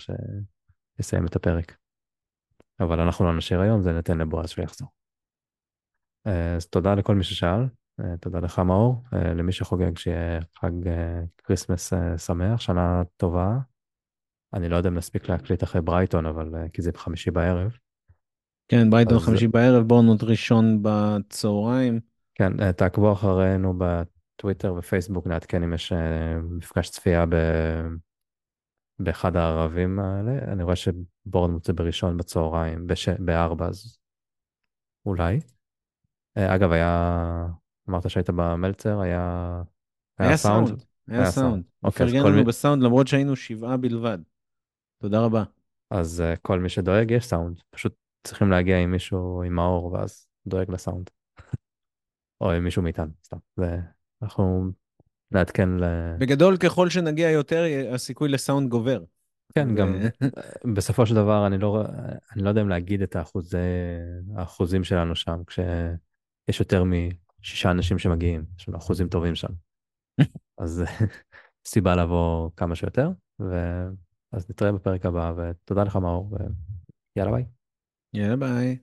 שיסיים את הפרק. אבל אנחנו לא נשאיר היום, זה ניתן לבועז שיחזור. אז תודה לכל מי ששאל, תודה לך מאור, למי שחוגג שיהיה חג כריסמס שמח, שנה טובה. אני לא יודע אם נספיק להקליט אחרי ברייטון, אבל אה, כי זה בחמישי בערב. כן, ברייטון אז- חמישי בערב, בורנמות' ראשון בצהריים. כן, אה, תעקבו אחרינו בטוויטר ופייסבוק, נעדכן אם יש אה, מפגש צפייה ב... באחד הערבים האלה. אני רואה שבורנמות' בראשון בצהריים, בש... בארבע, אז אולי. אה, אגב, היה, אמרת שהיית במלצר, היה... היה סאונד. היה היה סאונד. אוקיי, אז פרגן לנו בסאונד למרות שהיינו שבעה בלבד. תודה רבה. אז אה, כל מי שדואג, יש סאונד. פשוט צריכים להגיע עם מישהו, עם מאור, ואז דואג לסאונד. או עם מישהו מאיתנו, סתם. זה... אנחנו נעדכן ל... בגדול, ככל שנגיע יותר, הסיכוי לסאונד גובר. כן, ו- גם בסופו של דבר אני לא, אני לא יודע אם להגיד את האחוזי, האחוזים שלנו שם, כשיש יותר משישה אנשים שמגיעים, יש לנו אחוזים טובים שם. אז סיבה לבוא כמה שיותר, אז נתראה בפרק הבא, ותודה לך מאור, ויאללה ביי. יאללה ביי.